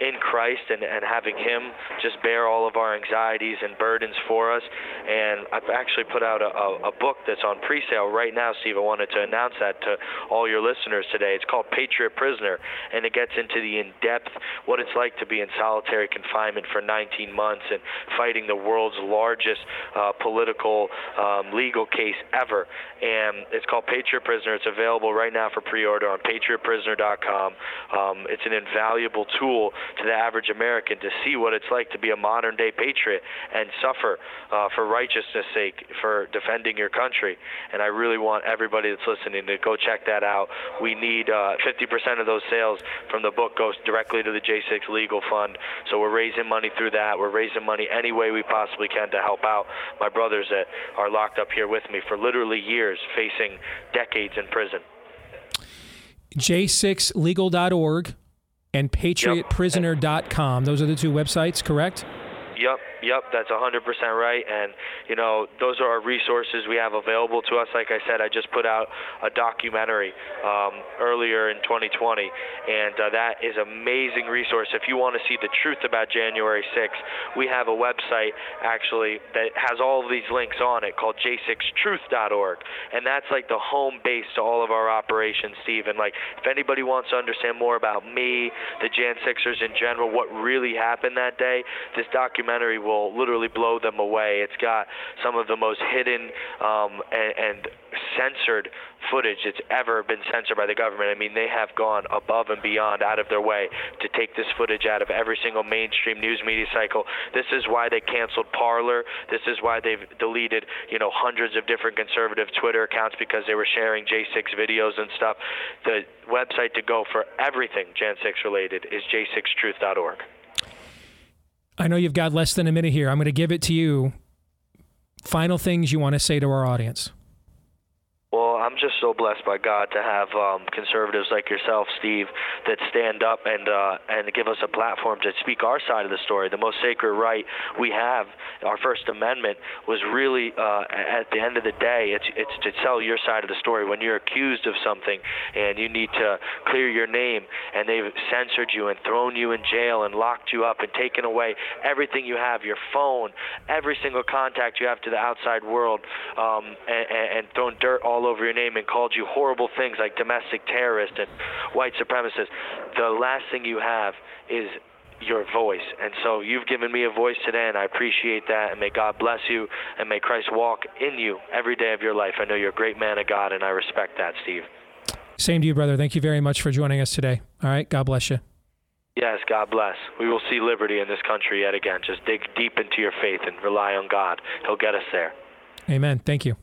in Christ and, and having Him just bear all of our anxieties and burdens for us. And I've actually put out a, a, a book that's on pre-sale right now, Steve. I wanted to announce that to all your listeners today. It's called Patriot Prisoner, and it gets into the in-depth what it's like to be in solitary confinement for 19 months and fighting the world's largest uh, political um, legal case ever. And it's called Patriot Prisoner. It's available right now for pre-order on patriotprisoner.com. Um, it's an invaluable tool to the average American to see what it's like to be a modern day patriot and suffer uh, for righteousness' sake, for defending your country. And I really want everybody that's listening to go check that out. We need uh, 50% of those sales from the book goes directly to the J6 Legal Fund. So we're raising money through that. We're raising money any way we possibly can to help out my brothers that are locked up here with me for literally years, facing decades in prison. J6legal.org and patriotprisoner.com. Those are the two websites, correct? Yep, yep, that's 100% right. And, you know, those are our resources we have available to us. Like I said, I just put out a documentary um, earlier in 2020, and uh, that is amazing resource. If you want to see the truth about January 6th, we have a website actually that has all of these links on it called j6truth.org. And that's like the home base to all of our operations, Steve. And, like, if anybody wants to understand more about me, the Jan Sixers in general, what really happened that day, this documentary documentary will literally blow them away. It's got some of the most hidden um, and, and censored footage that's ever been censored by the government. I mean, they have gone above and beyond out of their way to take this footage out of every single mainstream news media cycle. This is why they canceled Parler. This is why they've deleted, you know, hundreds of different conservative Twitter accounts because they were sharing J6 videos and stuff. The website to go for everything Jan 6 related is j6truth.org. I know you've got less than a minute here. I'm going to give it to you. Final things you want to say to our audience. I'm just so blessed by God to have um, conservatives like yourself, Steve, that stand up and uh, and give us a platform to speak our side of the story. The most sacred right we have, our First Amendment, was really uh, at the end of the day, it's it's to tell your side of the story. When you're accused of something and you need to clear your name, and they've censored you and thrown you in jail and locked you up and taken away everything you have, your phone, every single contact you have to the outside world, um, and, and thrown dirt all all over your name and called you horrible things like domestic terrorist and white supremacist, the last thing you have is your voice. And so you've given me a voice today, and I appreciate that. And may God bless you, and may Christ walk in you every day of your life. I know you're a great man of God, and I respect that, Steve. Same to you, brother. Thank you very much for joining us today. All right. God bless you. Yes, God bless. We will see liberty in this country yet again. Just dig deep into your faith and rely on God. He'll get us there. Amen. Thank you.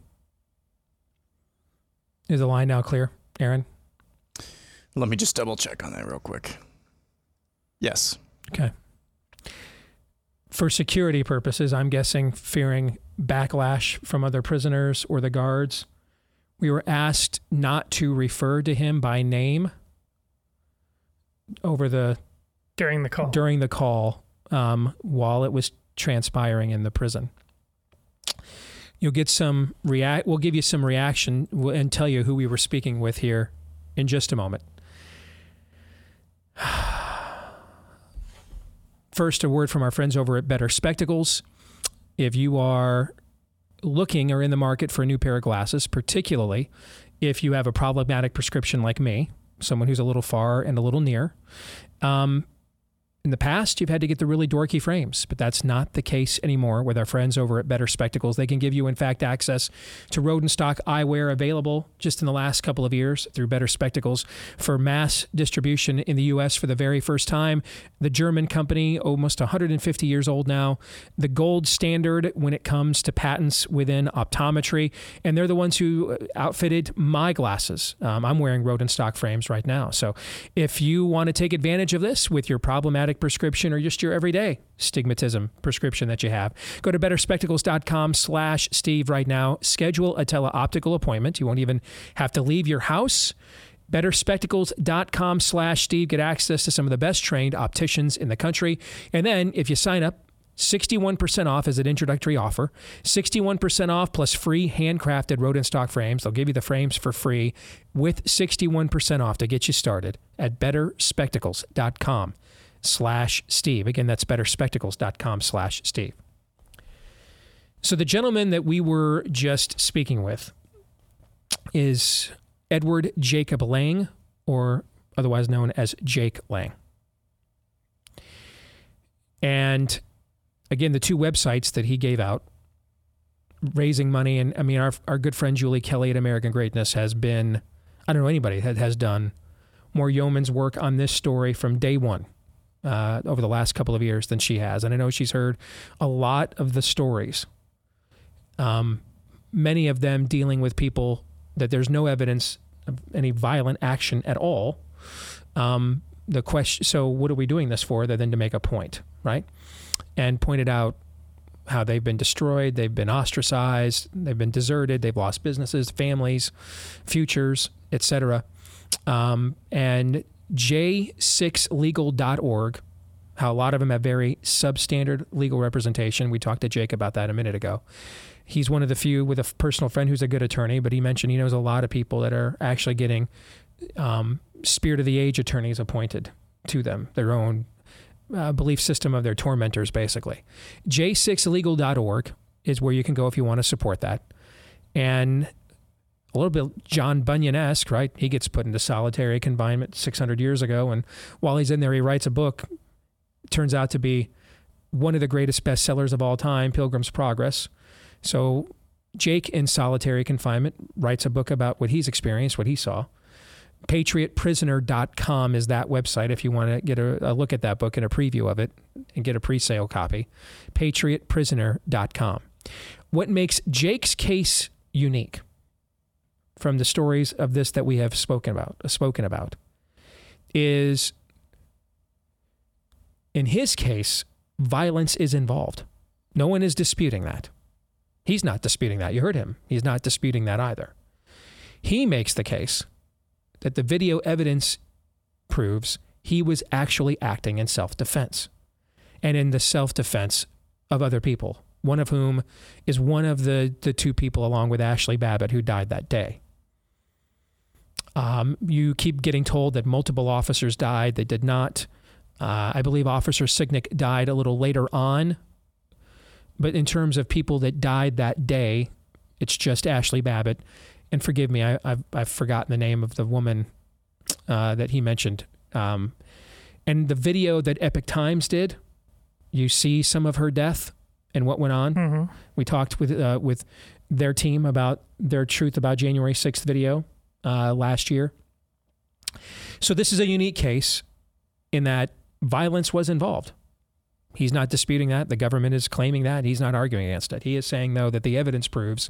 Is the line now clear, Aaron? Let me just double check on that real quick. Yes. Okay. For security purposes, I'm guessing fearing backlash from other prisoners or the guards, we were asked not to refer to him by name over the during the call. during the call um, while it was transpiring in the prison. You'll get some react. We'll give you some reaction and tell you who we were speaking with here in just a moment. First, a word from our friends over at Better Spectacles. If you are looking or in the market for a new pair of glasses, particularly if you have a problematic prescription like me, someone who's a little far and a little near, um, in the past, you've had to get the really dorky frames, but that's not the case anymore with our friends over at Better Spectacles. They can give you, in fact, access to Rodenstock eyewear available just in the last couple of years through Better Spectacles for mass distribution in the U.S. for the very first time. The German company, almost 150 years old now, the gold standard when it comes to patents within optometry, and they're the ones who outfitted my glasses. Um, I'm wearing Rodenstock frames right now. So if you want to take advantage of this with your problematic prescription or just your everyday stigmatism prescription that you have. Go to betterspectacles.com slash Steve right now. Schedule a teleoptical appointment. You won't even have to leave your house. Betterspectacles.com slash Steve. Get access to some of the best trained opticians in the country. And then if you sign up, 61% off as an introductory offer. 61% off plus free handcrafted Rodenstock frames. They'll give you the frames for free with 61% off to get you started at betterspectacles.com slash Steve. Again, that's betterspectacles.com slash Steve. So the gentleman that we were just speaking with is Edward Jacob Lang, or otherwise known as Jake Lang. And again, the two websites that he gave out, raising money, and I mean, our, our good friend Julie Kelly at American Greatness has been, I don't know anybody that has done more yeoman's work on this story from day one uh, over the last couple of years than she has. And I know she's heard a lot of the stories, um, many of them dealing with people that there's no evidence of any violent action at all. Um, the question, so what are we doing this for? Other than to make a point, right? And pointed out how they've been destroyed, they've been ostracized, they've been deserted, they've lost businesses, families, futures, etc. Um, and j6legal.org, how a lot of them have very substandard legal representation. We talked to Jake about that a minute ago. He's one of the few with a personal friend who's a good attorney, but he mentioned he knows a lot of people that are actually getting um, spirit of the age attorneys appointed to them, their own uh, belief system of their tormentors, basically. J6legal.org is where you can go if you want to support that. And a little bit John Bunyan esque, right? He gets put into solitary confinement 600 years ago. And while he's in there, he writes a book. Turns out to be one of the greatest bestsellers of all time, Pilgrim's Progress. So Jake in solitary confinement writes a book about what he's experienced, what he saw. PatriotPrisoner.com is that website if you want to get a, a look at that book and a preview of it and get a pre sale copy. PatriotPrisoner.com. What makes Jake's case unique from the stories of this that we have spoken about, uh, spoken about, is in his case, violence is involved. No one is disputing that. He's not disputing that. You heard him. He's not disputing that either. He makes the case that the video evidence proves he was actually acting in self defense and in the self defense of other people, one of whom is one of the, the two people, along with Ashli Babbitt, who died that day. Um, you keep getting told that multiple officers died. They did not. Uh, I believe Officer Sicknick died a little later on. But in terms of people that died that day, it's just Ashli Babbitt. And forgive me, I, have I've forgotten the name of the woman uh, that he mentioned. Um, and the video that Epoch Times did, you see some of her death and what went on. Mm-hmm. We talked with uh, with their team about their truth about January 6th video uh, last year. So this is a unique case in that violence was involved. He's not disputing that. The government is claiming that. He's not arguing against it. He is saying, though, that the evidence proves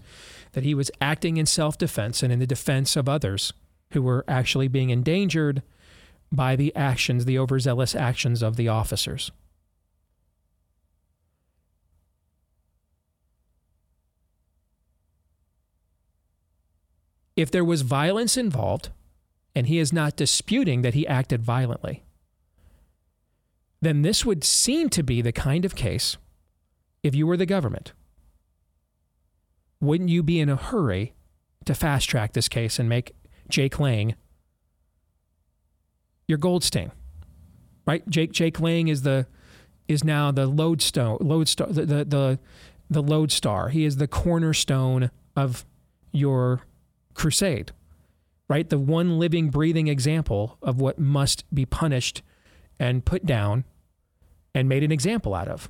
that he was acting in self defense and in the defense of others who were actually being endangered by the actions, the overzealous actions of the officers. If there was violence involved, and he is not disputing that he acted violently, then this would seem to be the kind of case, if you were the government, wouldn't you be in a hurry to fast track this case and make Jake Lang your Goldstein? Right? Jake Jake Lang is the is now the lodestone lodestar the, the the the lodestar. He is the cornerstone of your crusade. Right? The one living breathing example of what must be punished and put down and made an example out of.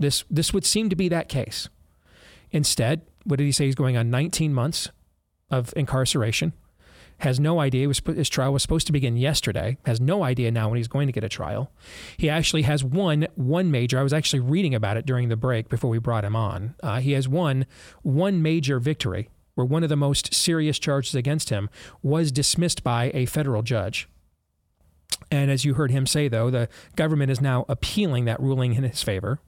This this would seem to be that case. Instead, what did he say? He's going on 19 months of incarceration. Has no idea. Was, his trial was supposed to begin yesterday. Has no idea now when he's going to get a trial. He actually has won one major. I was actually reading about it during the break before we brought him on. Uh, he has won one major victory where one of the most serious charges against him was dismissed by a federal judge. And as you heard him say, though, the government is now appealing that ruling in his favor,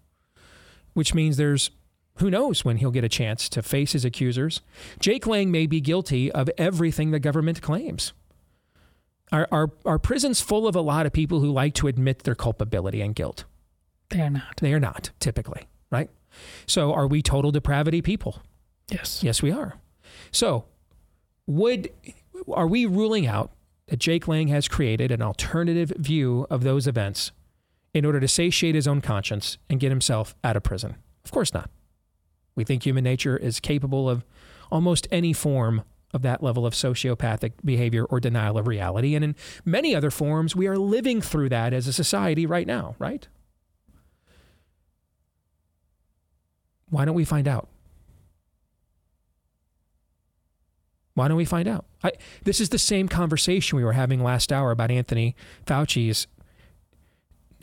which means there's who knows when he'll get a chance to face his accusers. Jake Lang may be guilty of everything the government claims. Are, are, are prisons full of a lot of people who like to admit their culpability and guilt? They are not. They are not, typically, right? So are we total depravity people? Yes. Yes, we are. So would are we ruling out that Jake Lang has created an alternative view of those events in order to satiate his own conscience and get himself out of prison? Of course not. We think human nature is capable of almost any form of that level of sociopathic behavior or denial of reality. And in many other forms, we are living through that as a society right now, right? Why don't we find out? Why don't we find out? I, this is the same conversation we were having last hour about Anthony Fauci's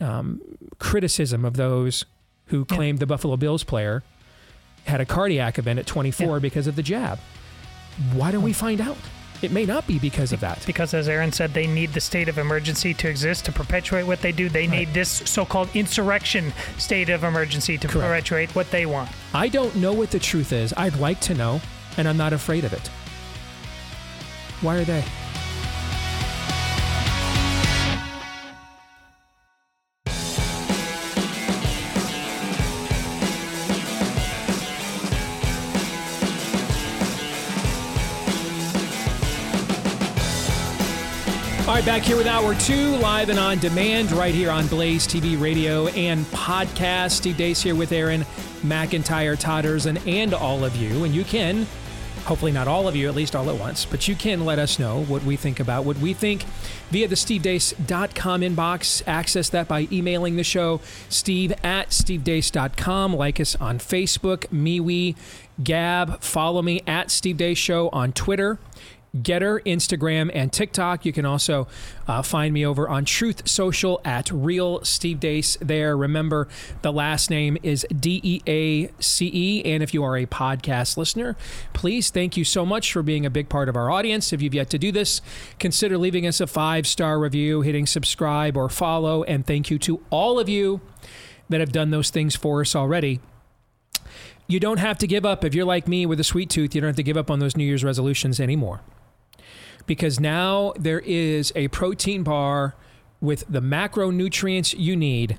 um, criticism of those who Yeah. claimed the Buffalo Bills player had a cardiac event at 24 Yeah. because of the jab. Why don't we find out? It may not be because of that. Because, as Aaron said, they need the state of emergency to exist to perpetuate what they do. They need this so called insurrection state of emergency to Correct. perpetuate what they want. I don't know what the truth is. I'd like to know, and I'm not afraid of it. Why are they? All right, back here with hour two, live and on demand, right here on Blaze TV, radio, and podcast. Steve Deace here with Aaron McIntyre, Todders, and, and all of you. And you can, hopefully not all of you, at least all at once, but you can let us know what we think about what we think via the stevedeace.com inbox. Access that by emailing the show, steve at stevedeace.com. Like us on Facebook, MeWe, Gab. Follow me at Steve Deace Show on Twitter. GETTR, Instagram, and TikTok. You can also uh, find me over on Truth Social at Real Steve Deace. There, remember the last name is D E A C E. And if you are a podcast listener, please thank you so much for being a big part of our audience. If you've yet to do this, consider leaving us a five star review, hitting subscribe or follow. And thank you to all of you that have done those things for us already you don't have to give up. If you're like me with a sweet tooth, you don't have to give up on those New Year's resolutions anymore. Because now there is a protein bar with the macronutrients you need,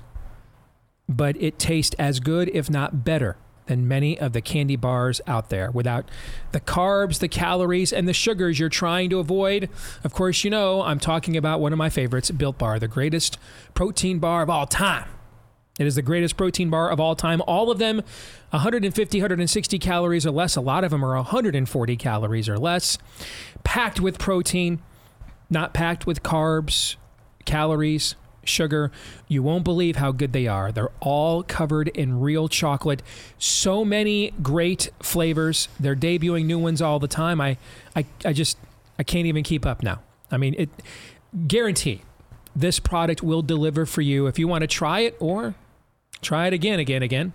but it tastes as good, if not better, than many of the candy bars out there without the carbs, the calories, and the sugars you're trying to avoid. Of course, you know I'm talking about one of my favorites, Built Bar, the greatest protein bar of all time. It is the greatest protein bar of all time. All of them 150, 160 calories or less. A lot of them are 140 calories or less. Packed with protein, not packed with carbs, calories, sugar. You won't believe how good they are. They're all covered in real chocolate. So many great flavors. They're debuting new ones all the time. I, I, I just, I can't even keep up now. I mean, it guarantee this product will deliver for you if you want to try it or try it again, again, again.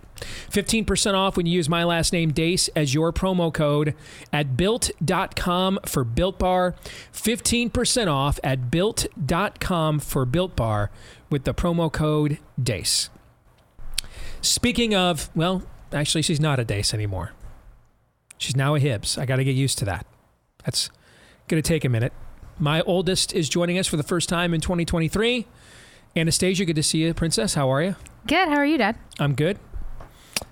15% off when you use my last name, Deace, as your promo code at built.com for Built Bar. 15% off at built.com for Built Bar with the promo code DEACE. Speaking of, well, actually, she's not a Deace anymore. She's now a Hibbs. I got to get used to that. That's going to take a minute. My oldest is joining us for the first time in 2023. Anastasia, good to see you, Princess. How are you? Good. How are you, Dad? I'm good.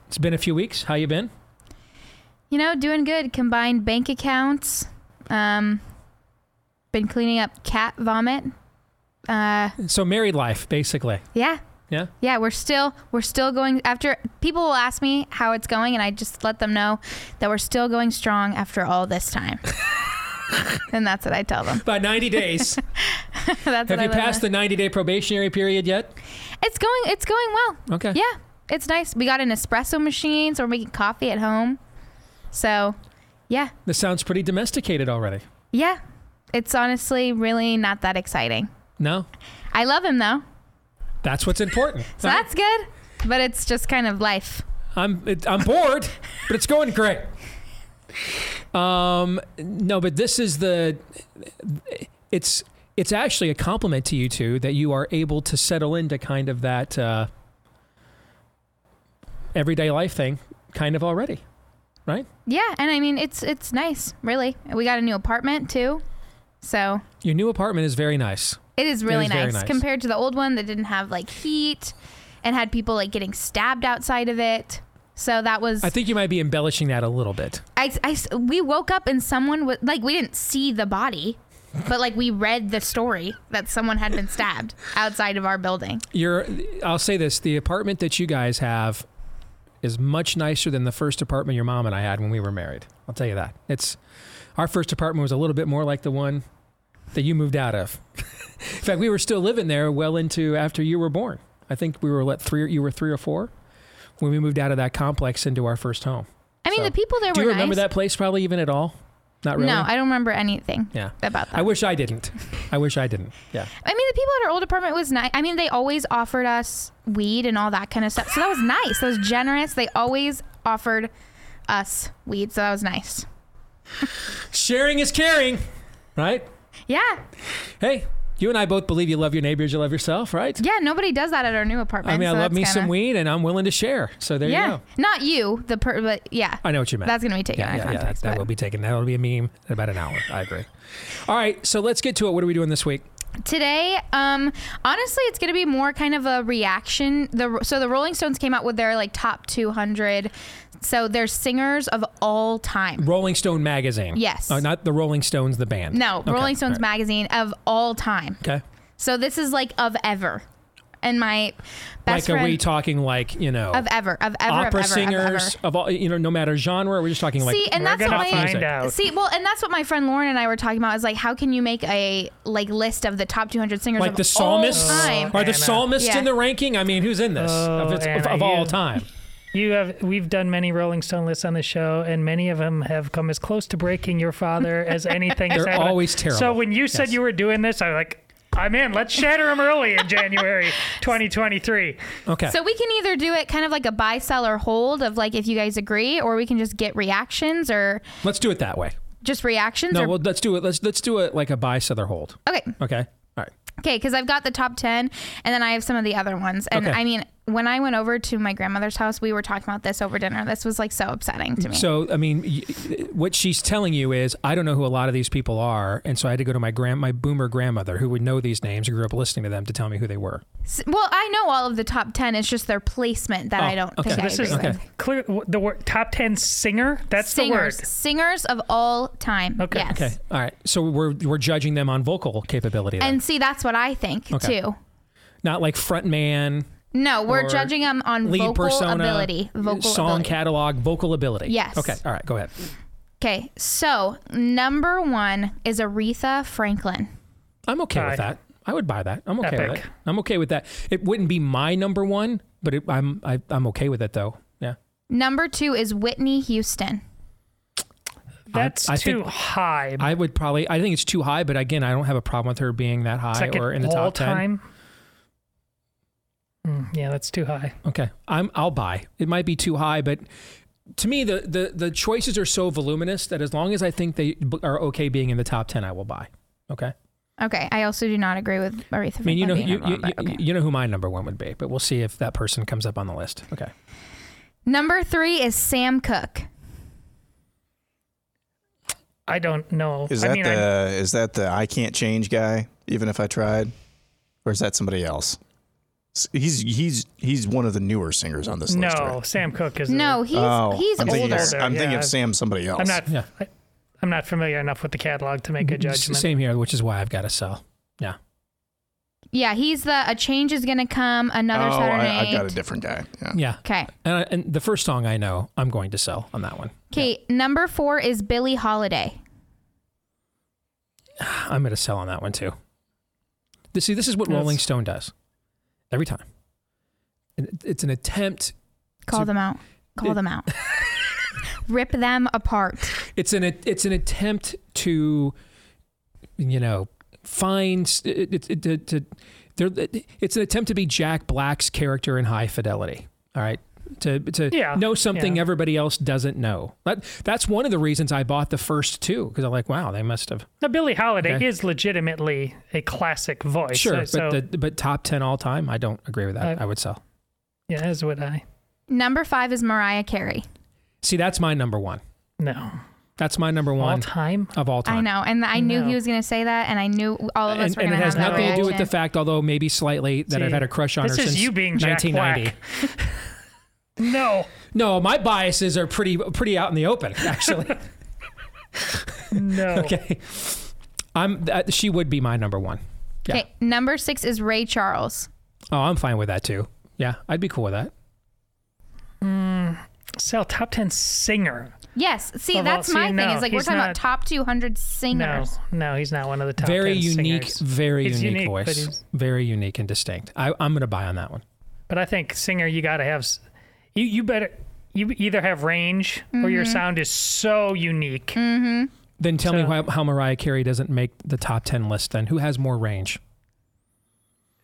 It's been a few weeks. How you been? You know, doing good. Combined bank accounts. Um, been cleaning up cat vomit. Uh, So married life, basically. yeah, Yeah. yeah. We're still we're still going after. People will ask me how it's going, and I just let them know that we're still going strong after all this time. and that's what I tell them. About 90 days. that's Have you passed with. the 90 day probationary period yet? It's going. It's going well. Okay. Yeah, it's nice. We got an espresso machine, so we're making coffee at home. So, yeah, This sounds pretty domesticated already. yeah. It's honestly really not that exciting. No? I love him though, That's what's important. so that's good. But it's just kind of life. I'm it, I'm bored, but it's going great. Um, no, but this is the it's it's actually a compliment to you two that you are able to settle into kind of that uh, everyday life thing, kind of already, right? Yeah, and I mean it's it's nice, really. We got a new apartment too, so Your new apartment is very nice. it is really is very nice, nice. compared to the old one that didn't have like heat and had people like getting stabbed outside of it. So that was I think you might be embellishing that a little bit. I, I we woke up and someone was like we didn't see the body, but like we read the story that someone had been stabbed outside of our building. You're, I'll say this: the apartment that you guys have is much nicer than the first apartment your mom and I had when we were married. I'll tell you that. It's our first apartment was a little bit more like the one that you moved out of. In fact, we were still living there well into after you were born. I think we were let three. You were three or four when we moved out of that complex into our first home. I mean, So- the people there Do were you remember nice. that place? Probably even at all? Not really. No, I don't remember anything Yeah. about that. I wish I didn't. I wish I didn't. Yeah. I mean, the people at our old apartment was nice. I mean, they always offered us weed and all that kind of stuff. So that was nice. That was generous. They always offered us weed. So that was nice. Sharing is caring, right? Yeah. Hey, you and I both believe you love your neighbors, you love yourself, right? Yeah. Nobody does that at our new apartment. I mean, so I love me kinda- some weed, and I'm willing to share. So there yeah. you go. Not you, the per, but yeah. I know what you meant. That's gonna be taken yeah, out of yeah, yeah, that, context. that will be taken. That'll be a meme in about an hour. I agree. All right, so let's get to it. What are we doing this week? Today, um, honestly, it's going to be more kind of a reaction. The so the Rolling Stones came out with their like top 200. So they're singers of all time. Rolling Stone magazine. Yes. Uh, not the Rolling Stones, the band. No, Okay, Rolling Stones right. magazine of all time. Okay. So this is like of ever, and my best friend. Like, are we talking like you know of ever, of ever, opera of ever, singers of ever. of all you know, no matter genre? We're just talking like See, and that's what my see. Well, and that's what my friend Lauren and I were talking about. Is like, how can you make a like list of the top 200 singers like of the psalmists all time? Oh, are the psalmists Yeah. in the ranking? I mean, who's in this of, Oh, its, of, Anna, of all you- time? You have we've done many Rolling Stone lists on the show, and many of them have come as close to breaking your father as anything. They're always terrible. So when you said Yes. you were doing this, I was like, I'm in. Let's shatter them early in January 2023. Okay. So we can either do it kind of like a buy, sell, or hold of like if you guys agree, or we can just get reactions or Let's do it that way. just reactions. No, or, well, let's do it. Let's let's do it like a buy, sell, or hold. okay, Okay. All right. okay, because I've got the top ten, and then I have some of the other ones. And Okay. I mean, when I went over to my grandmother's house, we were talking about this over dinner. This was like so upsetting to me. So, I mean, y- what she's telling you is, I don't know who a lot of these people are, and so I had to go to my grand, my boomer grandmother, who would know these names, who grew up listening to them, to tell me who they were. S- well, I know all of the top ten. It's just their placement that I Oh, don't okay. think This I is agree with. clear. The word top 10 singer. That's Singers, the word. singers of all time. Okay. Yes. Okay. All right. So we're we're judging them on vocal capability, then. And see, that's what I think Okay. too. not like frontman, No, we're Or judging them on lead vocal persona, ability. Vocal song ability. catalog, vocal ability. Yes. Okay. All right. Go ahead. Okay, so number one is Aretha Franklin. I'm okay Aye. with that. I would buy that. I'm okay with Epic. it. I'm okay with that. It wouldn't be my number one, but it, I'm I, I'm okay with it though. Yeah. Number two is Whitney Houston. That's I too high. I would probably. I think it's too high, but again, I don't have a problem with her being that high Second or in the all top ten. time. Mm, yeah, that's too high. Okay, I'm. I'll buy. It might be too high, but to me, the the the choices are so voluminous that as long as I think they are okay being in the top ten, I will buy. Okay. Okay, I also do not agree with Aretha I mean, you know, you, you, one, you, okay. you know who my number one would be, but we'll see if that person comes up on the list. Okay. Number three is Sam Cooke. I don't know. Is I that mean, the I, is that the I can't change guy? Even if I tried, or is that somebody else? S- He's he's he's one of the newer singers on this list. no, right? Sam Cooke is. No, he's Oh, he's I'm thinking older. of, I'm thinking of Sam somebody else. I'm not. Yeah. I, I'm not familiar enough with the catalog to make a mm-hmm. judgment. Same here, which is why I've got to sell. Yeah. Yeah, he's the a change is gonna come another oh, Saturday I, I got a different guy. Yeah. Yeah. Okay. And, and the first song I know, I'm going to sell on that one. Okay, number four is Billie Holiday. I'm going to sell on that one too. This, see, this is what Yes. Rolling Stone does every time. And It's an attempt. Call to- them out. Call it- them out. Rip them apart. It's an it's an attempt to, you know, find it, it, to, to there. It's an attempt to be Jack Black's character in High Fidelity. All right. To, to Yeah, know something yeah. everybody else doesn't know. That, that's one of the reasons I bought the first two because I'm like, wow, they must have. Now, Billie Holiday Okay. is legitimately a classic voice. Sure, so, but the, but top ten all time, I don't agree with that. I- I would sell. yeah, as would I. Number five is Mariah Carey. See, that's my number one. No, That's my number one all one time. of all time. I know, and I knew No. he was gonna say that, and I knew all of us And, were and it has have nothing to do with the fact, although maybe slightly, that I've had a crush on her since you being 1990. No, No, my biases are pretty pretty out in the open, actually. no. okay, I'm that, she would be my number one. Yeah. Okay, number six is Ray Charles. Oh, I'm fine with that too. Yeah, I'd be cool with that. Mm, Sell top ten singer. Yes, see, Well, that's see, my thing. no, Is like we're talking not- about top 200 singers. No, no, he's not one of the top. very 10 unique, singers. very He's unique, unique, voice. Very unique and distinct. I, I'm going to buy on that one. But I think singer, you got to have. S- You you better you either have range or your Mm-hmm. sound is so unique. Then tell me why, how Mariah Carey doesn't make the top ten list. Then who has more range?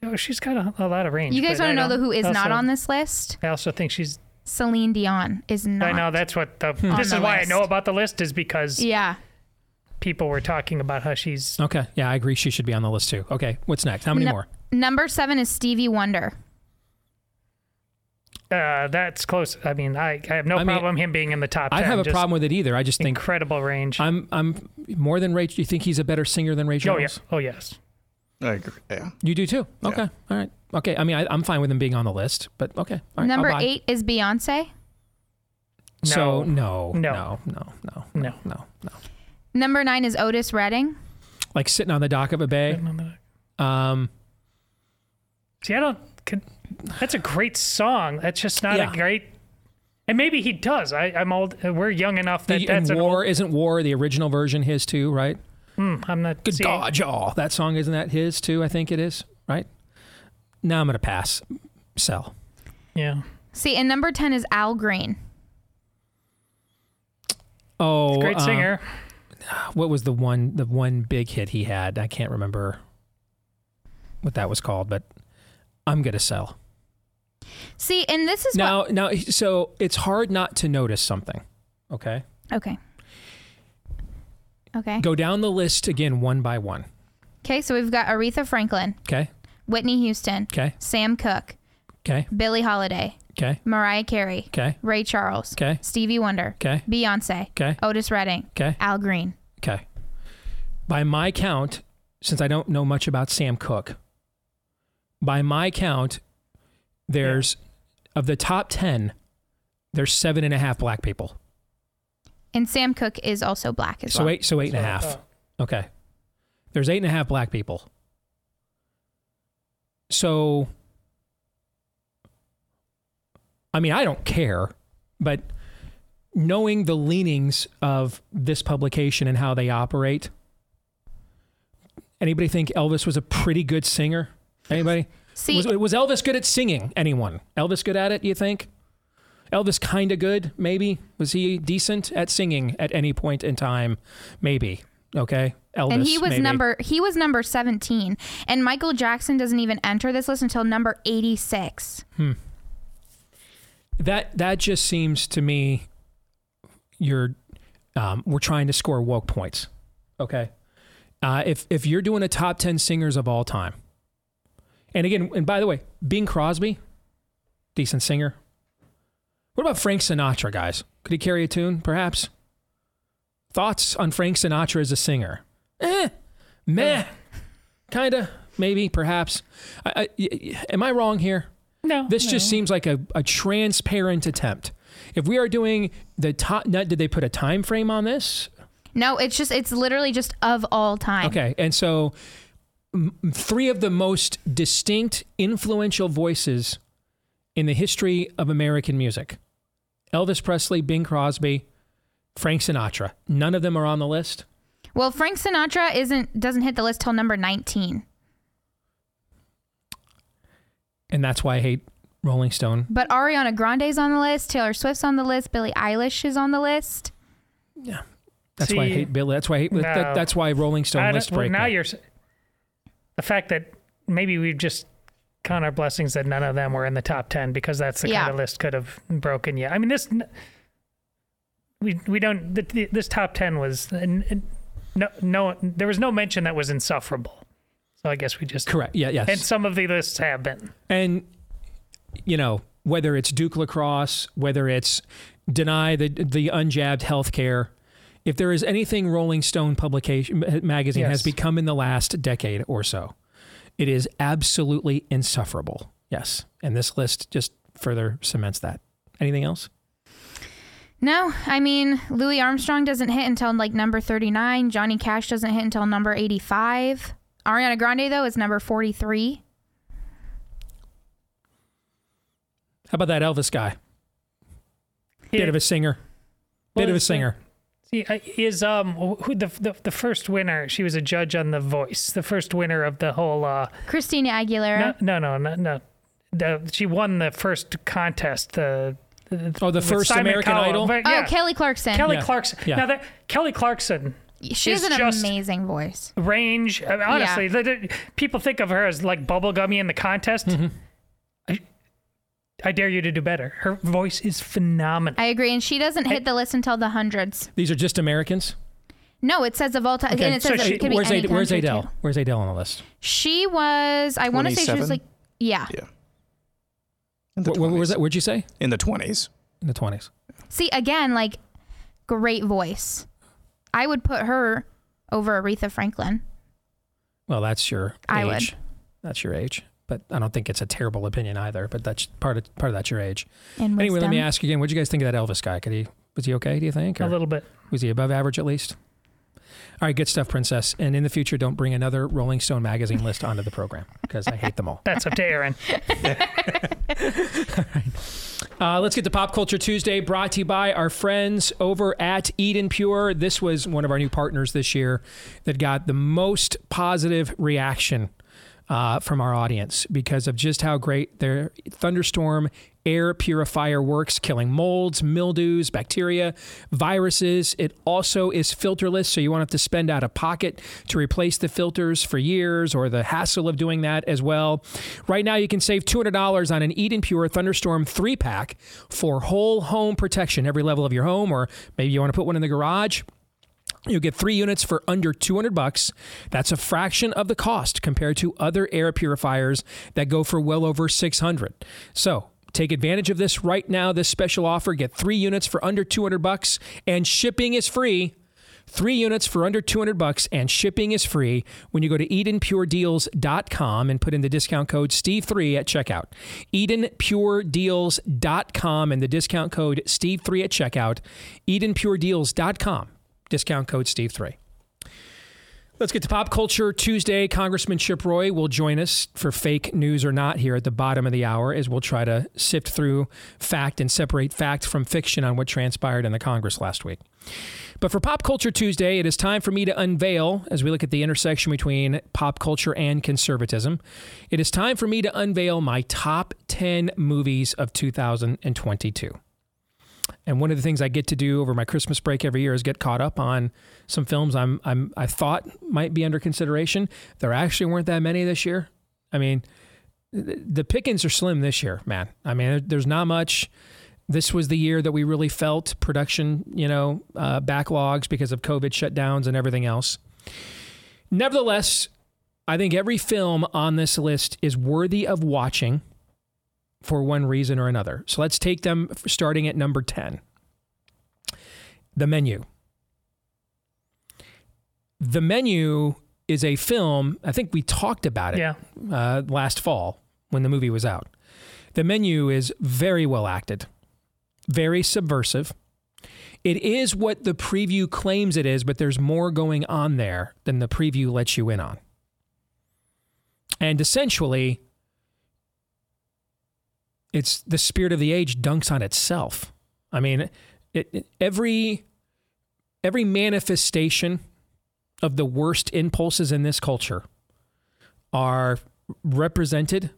Oh, she's got a, a lot of range. You guys want to know the don't- who is not on this list? I also think she's. Celine Dion is not. I know that's what the. On This the is why I know about the list is because Yeah. people were talking about how she's. Okay, yeah, I agree. She should be on the list too. Okay, what's next? How many Nu- more? Number seven is Stevie Wonder. Uh, that's close. I mean, I, I have no I mean, problem him being in the top. I 10, don't have a just problem with it either. I just think incredible range. I'm I'm more than Ray. Do You think he's a better singer than Ray Charles? oh Charles? yeah. Oh yes. I agree. Yeah. You do too. Yeah. Okay, all right. Okay, I mean I, I'm fine with him being on the list, but okay. All right, Number I'll buy. eight is Beyonce. So No. no, No. no, no, no, No. no, no. Number nine is Otis Redding. Like sitting on the dock of a bay. Um, See, I don't. Could, that's a great song. That's just not Yeah. a great. And maybe he does. I, I'm old. We're young enough that the, that's and an War old, isn't War the original version his too, right? Hmm, I'm not. Good see, dodge, all that song isn't that his too? I think it is, right? Now I'm gonna pass. Sell. Yeah. See, and number ten is Al Green. Oh, Great um, singer. what was the one the one big hit he had? I can't remember what that was called, but I'm gonna sell. See, and this is Now, now, so it's hard not to notice something. Okay. Okay. Okay. go down the list again one by one. Okay, so we've got Aretha Franklin, Okay, Whitney Houston, okay, Sam Cooke, okay, Billie Holiday, okay, Mariah Carey, okay, Ray Charles, okay, Stevie Wonder, okay, Beyonce, okay, Otis Redding, okay, Al Green. okay. By my count, since I don't know much about Sam Cooke, by my count, there's of the top ten, there's seven and a half black people. And Sam Cooke is also black as So well. eight, so eight and a So, half. uh, Okay. There's eight and a half black people. So, I mean, I don't care, but knowing the leanings of this publication and how they operate, anybody think Elvis was a pretty good singer? Anybody? See, was, was Elvis good at singing? Anyone? Elvis good at it, you think? Elvis kind of good, maybe. Was he decent at singing at any point in time? Maybe. Okay. Elvis. and he was maybe. number he was number 17 and michael jackson doesn't even enter this list until number 86 Hmm. That that just seems to me you're um, we're trying to score woke points. Okay. Uh, if if you're doing a top ten singers of all time, and again, and by the way, Bing Crosby, decent singer. What about Frank Sinatra, guys? Could he carry a tune, perhaps? Thoughts on Frank Sinatra as a singer? Eh, meh, kinda, maybe, perhaps. I, I, y- y- am I wrong here? No. This just seems like a, a transparent attempt. If we are doing the top, now, did they put a time frame on this? no it's just it's literally just of all time Okay, and so m- three of the most distinct, influential voices in the history of American music: Elvis Presley, Bing Crosby, Frank Sinatra. None of them are on the list. well frank sinatra isn't doesn't hit the list till number 19 and that's why I hate Rolling Stone. but ariana grande's on the list taylor swift's on the list billie eilish is on the list Yeah. That's why I hate Billy. That's why I hate, that, that's why Rolling Stone I don't- well, break. now you're s- the fact that maybe we've just count our blessings that none of them were in the top 10 because that's the Yeah. kind of list could have broken you. I mean, this, we, we don't, th- th- this top 10 was, n- n- no, no, there was no mention that was insufferable. So I guess we just, Correct. Yeah. Yes. and some of the lists have been. And you know, whether it's Duke lacrosse, whether it's deny the the unjabbed health care, if there is anything Rolling Stone publication magazine has become in the last decade or so, it is absolutely insufferable. Yes. And this list just further cements that. Anything else? No, I mean Louis Armstrong doesn't hit until like number 39. Johnny Cash doesn't hit until number 85. Ariana Grande though is number 43. How about that Elvis guy? Bit Yeah. of a singer. Bit Well, of a it's, singer. See, uh, is um who the, the the first winner? She was a judge on The Voice. The first winner of the whole. uh Christina Aguilera. No, no, no, no. no. The, she won the first contest. The Oh, the first Simon American Cowell. Idol? But, Oh, Kelly Clarkson. Kelly Yeah. Clarkson. Yeah. Now that Kelly Clarkson she has an just amazing voice. range. I mean, honestly, the, the- people think of her as like bubblegummy in the contest. Mm-hmm. I, I dare you to do better. Her voice is phenomenal. I agree, and she doesn't hit the list until the hundreds. These are just Americans. No, it says of all time, and it so says she- it could be where's any Ad- where's Adele? too. Where's Adele on the list? She was. I want to say she was like. Yeah. Yeah. In the Wh- What, was that? What'd you say? In the 20s. In the twenties. See again, like great voice. I would put her over Aretha Franklin. Well, that's your age. Would. That's your age. But I don't think it's a terrible opinion either. But that's part of part of that's your age. And Anyway, let me ask you again. What would you guys think of that Elvis guy? Could he was he okay? Do you think? A little bit. was he above average at least? All right, good stuff, Princess. And in the future, don't bring another Rolling Stone magazine list onto the program because I hate them all. That's up to Aaron. Uh, let's get to Pop Culture Tuesday, brought to you by our friends over at Eden Pure. This was one of our new partners this year that got the most positive reaction uh, from our audience because of just how great their thunderstorm air purifier works, killing molds, mildews, bacteria, viruses. It also is filterless, so you won't have to spend out of pocket to replace the filters for years or the hassle of doing that as well. Right now, you can save $200 on an Eden Pure Thunderstorm 3 pack for whole home protection, every level of your home, or maybe you want to put one in the garage. You'll get three units for under 200 bucks. That's a fraction of the cost compared to other air purifiers that go for well over 600. So take advantage of this right now. This special offer: get three units for under 200 bucks, and shipping is free. Three units for under 200 bucks and shipping is free when you go to EdenPureDeals.com and put in the discount code Steve3 at checkout. EdenPureDeals.com and the discount code Steve3 at checkout. EdenPureDeals.com, discount code Steve3. Let's get to Pop Culture Tuesday. Congressman Chip Roy will join us for fake news or not here at the bottom of the hour as we'll try to sift through fact and separate fact from fiction on what transpired in the Congress last week. But for Pop Culture Tuesday, it is time for me to unveil, as we look at the intersection between pop culture and conservatism, it is time for me to unveil my top 10 movies of 2022. And one of the things I get to do over my Christmas break every year is get caught up on some films I'm I'm I thought might be under consideration. There actually weren't that many this year. I mean, the pickings are slim this year, man. I mean, there's not much. This was the year that we really felt production, you know, uh, backlogs because of COVID shutdowns and everything else. Nevertheless, I think every film on this list is worthy of watching for one reason or another. So let's take them starting at number 10. The Menu. The Menu is a film, I think we talked about it Yeah. uh, last fall when the movie was out. The Menu is very well acted, very subversive. It is what the preview claims it is, but there's more going on there than the preview lets you in on. And essentially, it's the spirit of the age dunks on itself. I mean, it, it- every every manifestation of the worst impulses in this culture are represented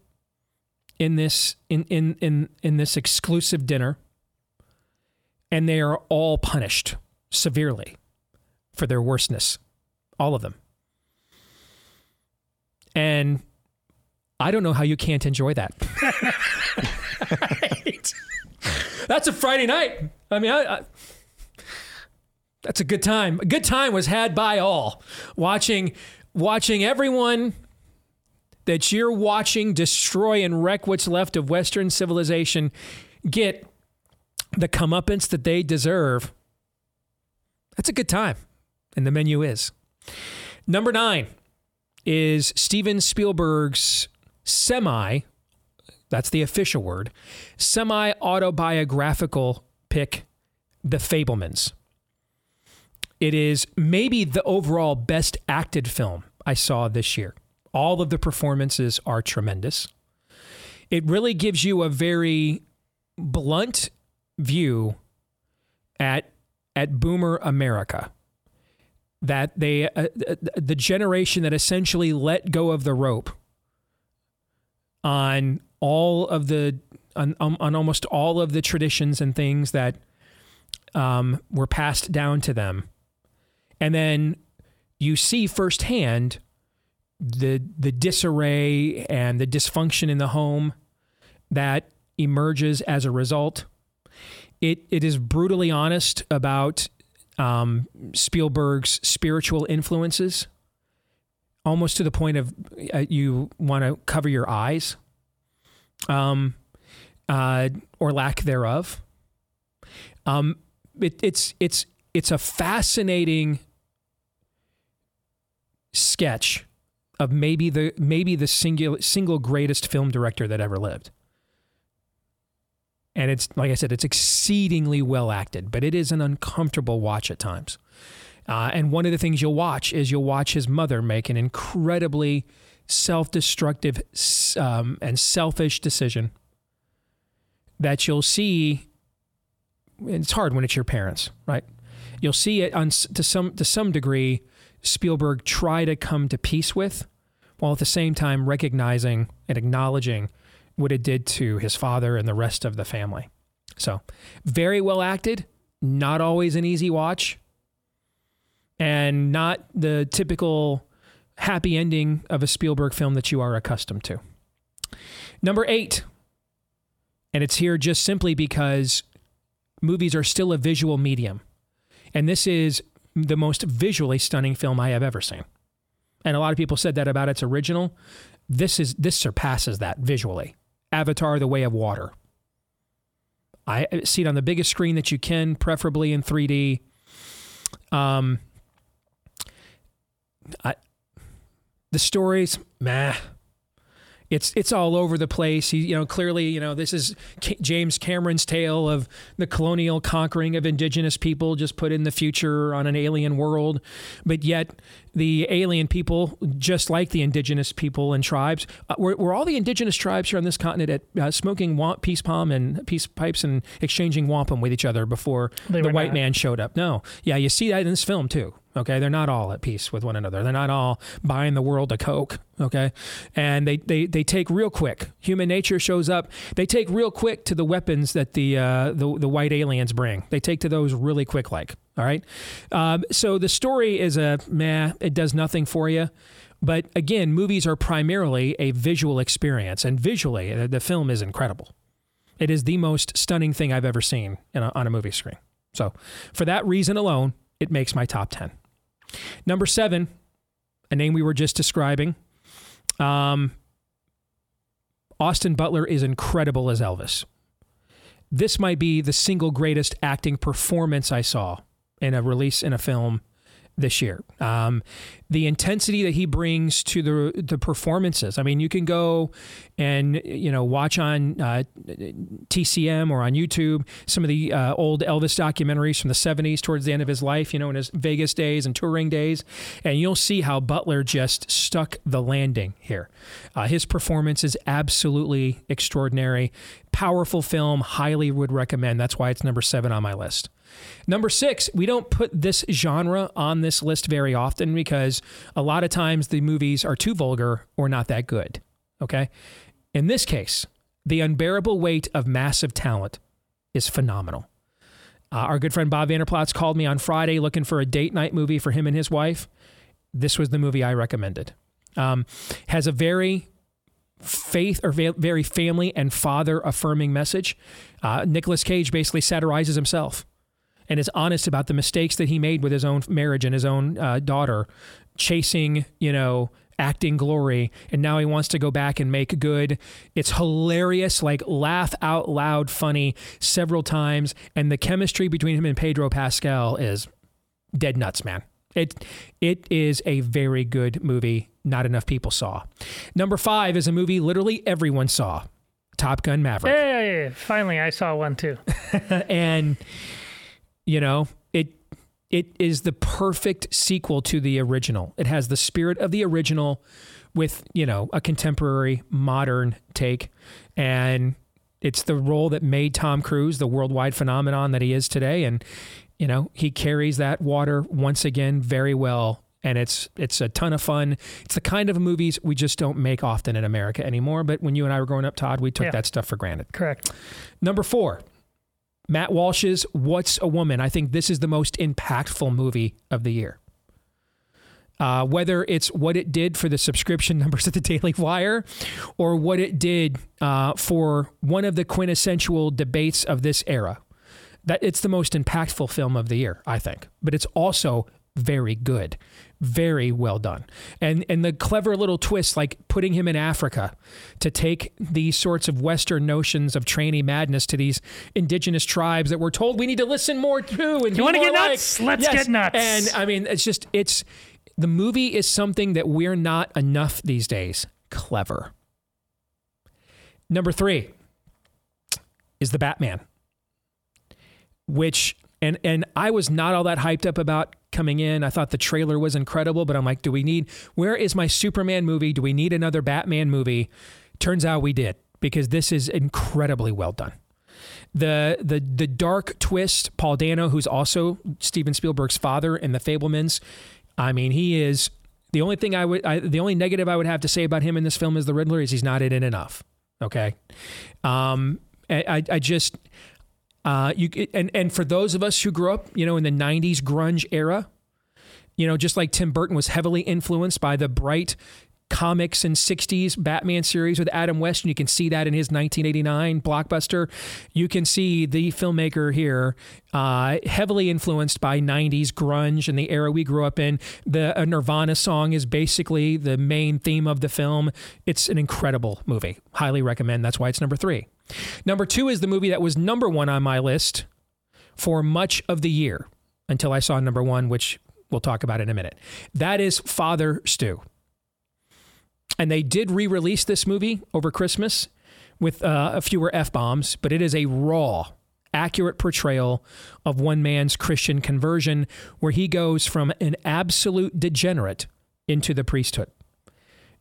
in this in in in, in this exclusive dinner and they are all punished severely for their worstness all of them and i don't know how you can't enjoy that Right. that's a friday night i mean I, I that's a good time. A good time was had by all. Watching watching everyone that you're watching destroy and wreck what's left of Western civilization get the comeuppance that they deserve. That's a good time. And the menu is. Number nine is Steven Spielberg's semi, that's the official word, semi autobiographical pick, The Fabelmans. It is maybe the overall best acted film I saw this year. All of the performances are tremendous. It really gives you a very blunt view at at boomer America. That they uh, uh, the generation that essentially let go of the rope on all of the on, on on almost all of the traditions and things that um, were passed down to them and then you see firsthand the the disarray and the dysfunction in the home that emerges as a result. It it is brutally honest about um, Spielberg's spiritual influences, almost to the point of uh, you want to cover your eyes, um, uh, or lack thereof. Um, it, it's it's it's a fascinating sketch of maybe the maybe the single single greatest film director that ever lived. And it's like I said, it's exceedingly well acted, but it is an uncomfortable watch at times. Uh, and one of the things you'll watch is you'll watch his mother make an incredibly self-destructive um, and selfish decision that you'll see. It's hard when it's your parents, right? You'll see it on to some to some degree. Spielberg try to come to peace with, while at the same time recognizing and acknowledging what it did to his father and the rest of the family. So, very well acted, not always an easy watch, and not the typical happy ending of a Spielberg film that you are accustomed to. Number eight, and it's here just simply because movies are still a visual medium. And this is the most visually stunning film I have ever seen. And a lot of people said that about its original. This is this surpasses that visually. Avatar: The Way of Water. I see it on the biggest screen that you can, preferably in 3D. Um, I, the stories, meh. It's it's all over the place. He, you know, clearly, you know, this is K- James Cameron's tale of the colonial conquering of indigenous people, just put in the future on an alien world, but yet the alien people, just like the indigenous people and tribes, uh, were, were all the indigenous tribes here on this continent at uh, smoking wamp, peace palm and peace pipes and exchanging wampum with each other before They the white not. man showed up. No, yeah, you see that in this film too. Okay, they're not all at peace with one another. They're not all buying the world a coke. Okay, and they they they take real quick. Human nature shows up. They take real quick to the weapons that the uh, the the white aliens bring. They take to those really quick, like. All right, um, so the story is a meh. It does nothing for you. But again, movies are primarily a visual experience, and visually, the, the film is incredible. It is the most stunning thing I've ever seen a, on a movie screen. So, for that reason alone, it makes my top 10. Number seven, a name we were just describing. Um, Austin Butler is incredible as Elvis. This might be the single greatest acting performance I saw in a release in a film this year. Um, the intensity that he brings to the the performances. I mean, you can go and you know watch on uh, TCM or on YouTube some of the uh, old Elvis documentaries from the '70s towards the end of his life. You know, in his Vegas days and touring days, and you'll see how Butler just stuck the landing here. Uh, his performance is absolutely extraordinary. Powerful film, highly would recommend. That's why it's number seven on my list. Number six, we don't put this genre on this list very often because a lot of times the movies are too vulgar or not that good. Okay. In this case, the unbearable weight of massive talent is phenomenal. Uh, our good friend Bob Vander Plaats called me on Friday looking for a date night movie for him and his wife. This was the movie I recommended. Um, has a very faith or very family and father affirming message. Uh, Nicolas Cage basically satirizes himself and is honest about the mistakes that he made with his own marriage and his own uh, daughter, chasing, you know, acting glory. And now he wants to go back and make good. It's hilarious like laugh out loud funny several times. And the chemistry between him and pedro pascal is dead nuts man. It it is a very good movie not enough people saw. Number five is a movie literally everyone saw top gun maverick. Hey finally i saw one too. And you know, it it is the perfect sequel to the original. It has the spirit of the original with, you know, a contemporary modern take and it's the role that made Tom Cruise the worldwide phenomenon that he is today and you know, he carries that water once again very well and it's it's a ton of fun. It's the kind of movies we just don't make often in America anymore, but when you and I were growing up, Todd, we took Yeah. that stuff for granted. Correct. Number four, Matt Walsh's What's a Woman? I think this is the most impactful movie of the year. Uh, whether it's what it did for the subscription numbers at the Daily Wire or what it did uh, for one of the quintessential debates of this era, that it's the most impactful film of the year, I think. But it's also very good, very well done, and and the clever little twist, like putting him in Africa to take these sorts of Western notions of trainee madness to these indigenous tribes that we're told we need to listen more to. And You want to get nuts? Let's get nuts. And I mean, it's just it's the movie is something that we're not enough these days. Clever. Number three is the Batman, which and and I was not all that hyped up about coming in. I thought the trailer was incredible, but I'm like, do we need where is my Superman movie? Do we need another Batman movie? Turns out we did because this is incredibly well done. The the the dark twist, Paul Dano, who's also Steven Spielberg's father in The Fabelmans. I mean, he is the only thing I would I, the only negative I would have to say about him in this film is the Riddler is he's not in it enough. Okay, um, I I, I just uh, you and and for those of us who grew up, you know, in the '90s grunge era, you know, just like Tim Burton was heavily influenced by the bright comics and 60s Batman series with Adam West, and you can see that in his 1989 blockbuster. You can see the filmmaker here uh, heavily influenced by 90s grunge and the era we grew up in. The a Nirvana song is basically the main theme of the film. It's an incredible movie. Highly recommend. That's why it's number three. Number two is the movie that was number one on my list for much of the year until I saw number one, which we'll talk about in a minute. That is Father Stu. And they did re release this movie over Christmas with uh, a fewer F bombs, but it is a raw, accurate portrayal of one man's Christian conversion where he goes from an absolute degenerate into the priesthood.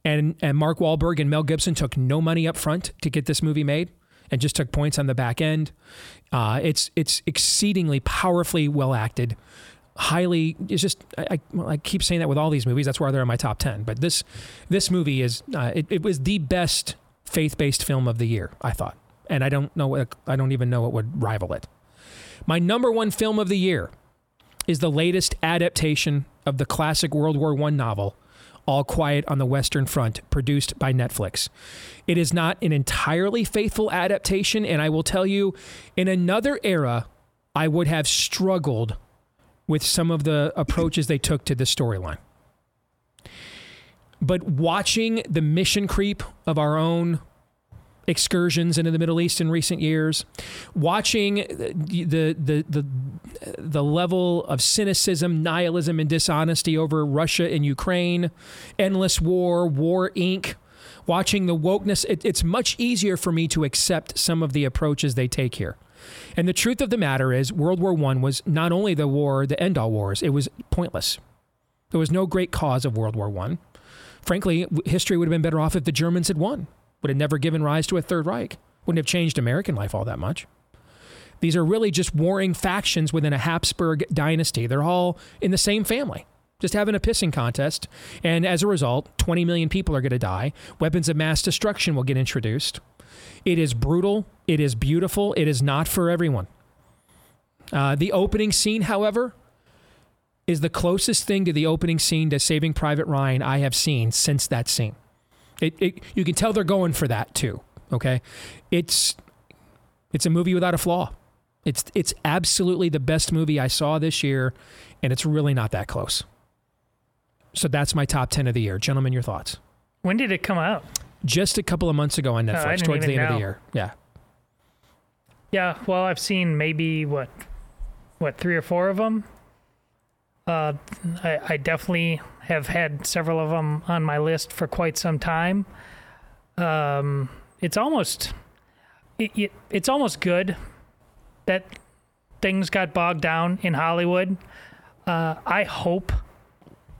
And, and Mark Wahlberg and Mel Gibson took no money up front to get this movie made and just took points on the back end. Uh, it's, it's exceedingly powerfully well acted. highly. It's just I, I, I keep saying that with all these movies. That's why they're in my top ten. But this this movie is uh, it, it was the best faith based film of the year. I thought, and I don't know what I don't even know what would rival it. My number one film of the year is the latest adaptation of the classic World War I novel, All Quiet on the Western Front, produced by Netflix. It is not an entirely faithful adaptation, and I will tell you, in another era, I would have struggled with some of the approaches they took to the storyline. But watching the mission creep of our own excursions into the Middle East in recent years, watching the the the the level of cynicism, nihilism, and dishonesty over Russia and Ukraine, endless war, War Inc. Watching the wokeness, it, it's much easier for me to accept some of the approaches they take here. And the truth of the matter is, World War One was not only the war, the end all wars. It was pointless. There was no great cause of World War One. Frankly, history would have been better off if the Germans had won would have never given rise to a Third Reich, wouldn't have changed American life all that much. These are really just warring factions within a Habsburg dynasty. They're all in the same family, just having a pissing contest. And as a result, 20 million people are going to die. Weapons of mass destruction will get introduced. It is brutal. It is beautiful. It is not for everyone. Uh, the opening scene, however, is the closest thing to the opening scene to Saving Private Ryan I have seen since that scene. It, it, you can tell they're going for that too. Okay, it's it's a movie without a flaw. It's it's absolutely the best movie I saw this year, and it's really not that close. So that's my top ten of the year, gentlemen. Your thoughts? When did it come out? Just a couple of months ago on Oh, Netflix, didn't towards the end of the year. Yeah, Yeah, well, I've seen maybe what, what three or four of them. Uh, I, I definitely have had several of them on my list for quite some time. Um, it's almost, it, it, it's almost good that things got bogged down in Hollywood. Uh, I hope,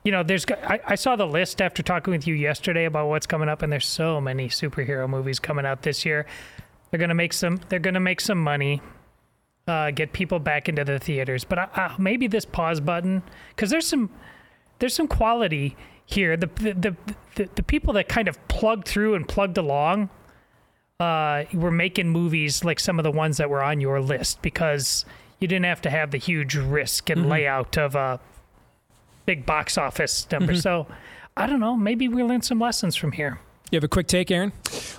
you know, there's. I, I saw the list after talking with you yesterday about what's coming up, and there's so many superhero movies coming out this year. They're gonna make some. They're gonna make some money, uh, get people back into the theaters. But maybe this pause button, because there's some, there's some quality here. The the, the the the people that kind of plugged through and plugged along, uh, were making movies like some of the ones that were on your list because you didn't have to have the huge risk and Mhm. layout of a big box office number. Mhm. So I don't know. Maybe we learned some lessons from here. you have a quick take, Aaron?